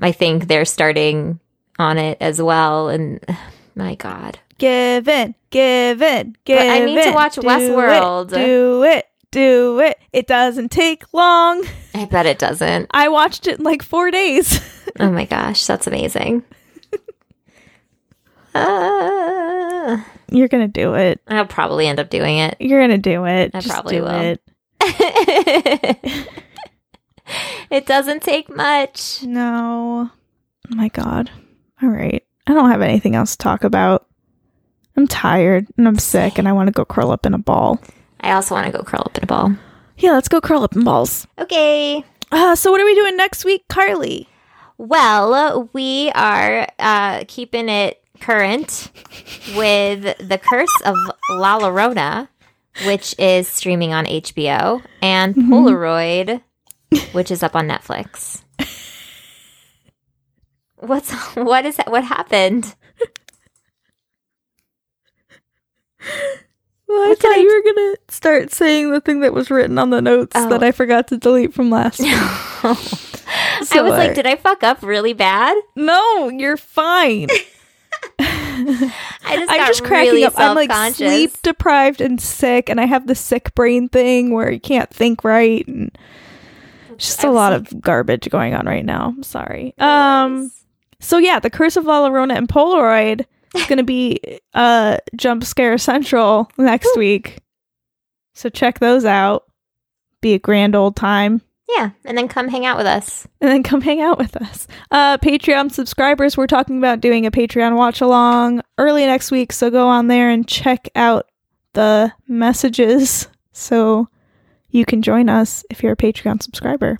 [SPEAKER 4] I think they're starting on it as well. And *sighs* my God,
[SPEAKER 3] Give in, give in, give
[SPEAKER 4] But I need to watch
[SPEAKER 3] Do
[SPEAKER 4] Westworld.
[SPEAKER 3] It, do it, do it. It doesn't take long.
[SPEAKER 4] I bet it doesn't.
[SPEAKER 3] I watched it in like four days. *laughs*
[SPEAKER 4] Oh my gosh, that's amazing. *laughs* Ah. Uh, *laughs*
[SPEAKER 3] You're gonna do it.
[SPEAKER 4] I'll probably end up doing it.
[SPEAKER 3] You're gonna do it.
[SPEAKER 4] I
[SPEAKER 3] Just
[SPEAKER 4] probably
[SPEAKER 3] do
[SPEAKER 4] will.
[SPEAKER 3] it. *laughs*
[SPEAKER 4] it doesn't take much.
[SPEAKER 3] No. Oh my god. All right. I don't have anything else to talk about. I'm tired and I'm sick and I want to go curl up in a ball.
[SPEAKER 4] I also want to go curl up in a ball.
[SPEAKER 3] Yeah, let's go curl up in balls.
[SPEAKER 4] Okay.
[SPEAKER 3] Uh, so what are we doing next week, Carly?
[SPEAKER 4] Well, we are uh, keeping it current with The Curse of La Llorona, which is streaming on HBO, and mm-hmm. Polaroid, which is up on Netflix. What's *laughs* what is that? what happened?
[SPEAKER 3] Well, I
[SPEAKER 4] What
[SPEAKER 3] thought
[SPEAKER 4] I
[SPEAKER 3] you were gonna start saying the thing that was written on the notes
[SPEAKER 4] Oh.
[SPEAKER 3] that I forgot to delete from last *laughs* week.
[SPEAKER 4] I
[SPEAKER 3] So
[SPEAKER 4] was like, did I fuck up really bad?
[SPEAKER 3] No, you're fine. *laughs* *laughs*
[SPEAKER 4] I just
[SPEAKER 3] I'm just cracking
[SPEAKER 4] really
[SPEAKER 3] up. I'm like sleep deprived and sick, and I have the sick brain thing where you can't think right, and just a lot of garbage going on right now. I'm sorry. Um. So yeah, the Curse of La Llorona and Polaroid is going to be *laughs* uh jump scare central next week. So check those out. Be a grand old time.
[SPEAKER 4] Yeah, and then come hang out with us.
[SPEAKER 3] and then come hang out with us. Uh, Patreon subscribers, we're talking about doing a Patreon watch along early next week, so go on there and check out the messages so you can join us if you're a Patreon subscriber.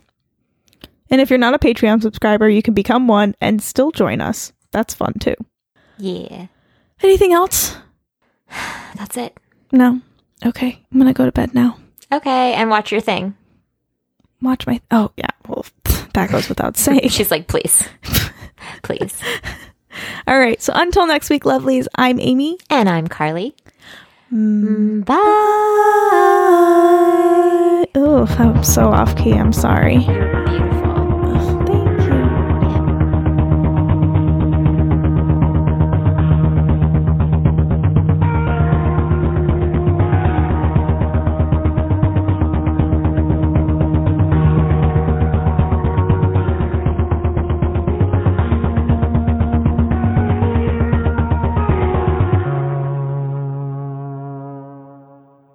[SPEAKER 3] And if you're not a Patreon subscriber, you can become one and still join us. That's fun too.
[SPEAKER 4] Yeah,
[SPEAKER 3] Anything else? *sighs*
[SPEAKER 4] that's it.
[SPEAKER 3] No. Okay. I'm gonna go to bed now.
[SPEAKER 4] Okay, and watch your thing.
[SPEAKER 3] Watch my. Oh yeah. Well, *laughs* that goes without saying.
[SPEAKER 4] She's like, please, *laughs* please.
[SPEAKER 3] All right. So until next week, lovelies. I'm Amy.
[SPEAKER 4] And I'm Carly.
[SPEAKER 3] Mm,
[SPEAKER 4] Mm, Bye.
[SPEAKER 3] Oh, I'm so off key. I'm sorry.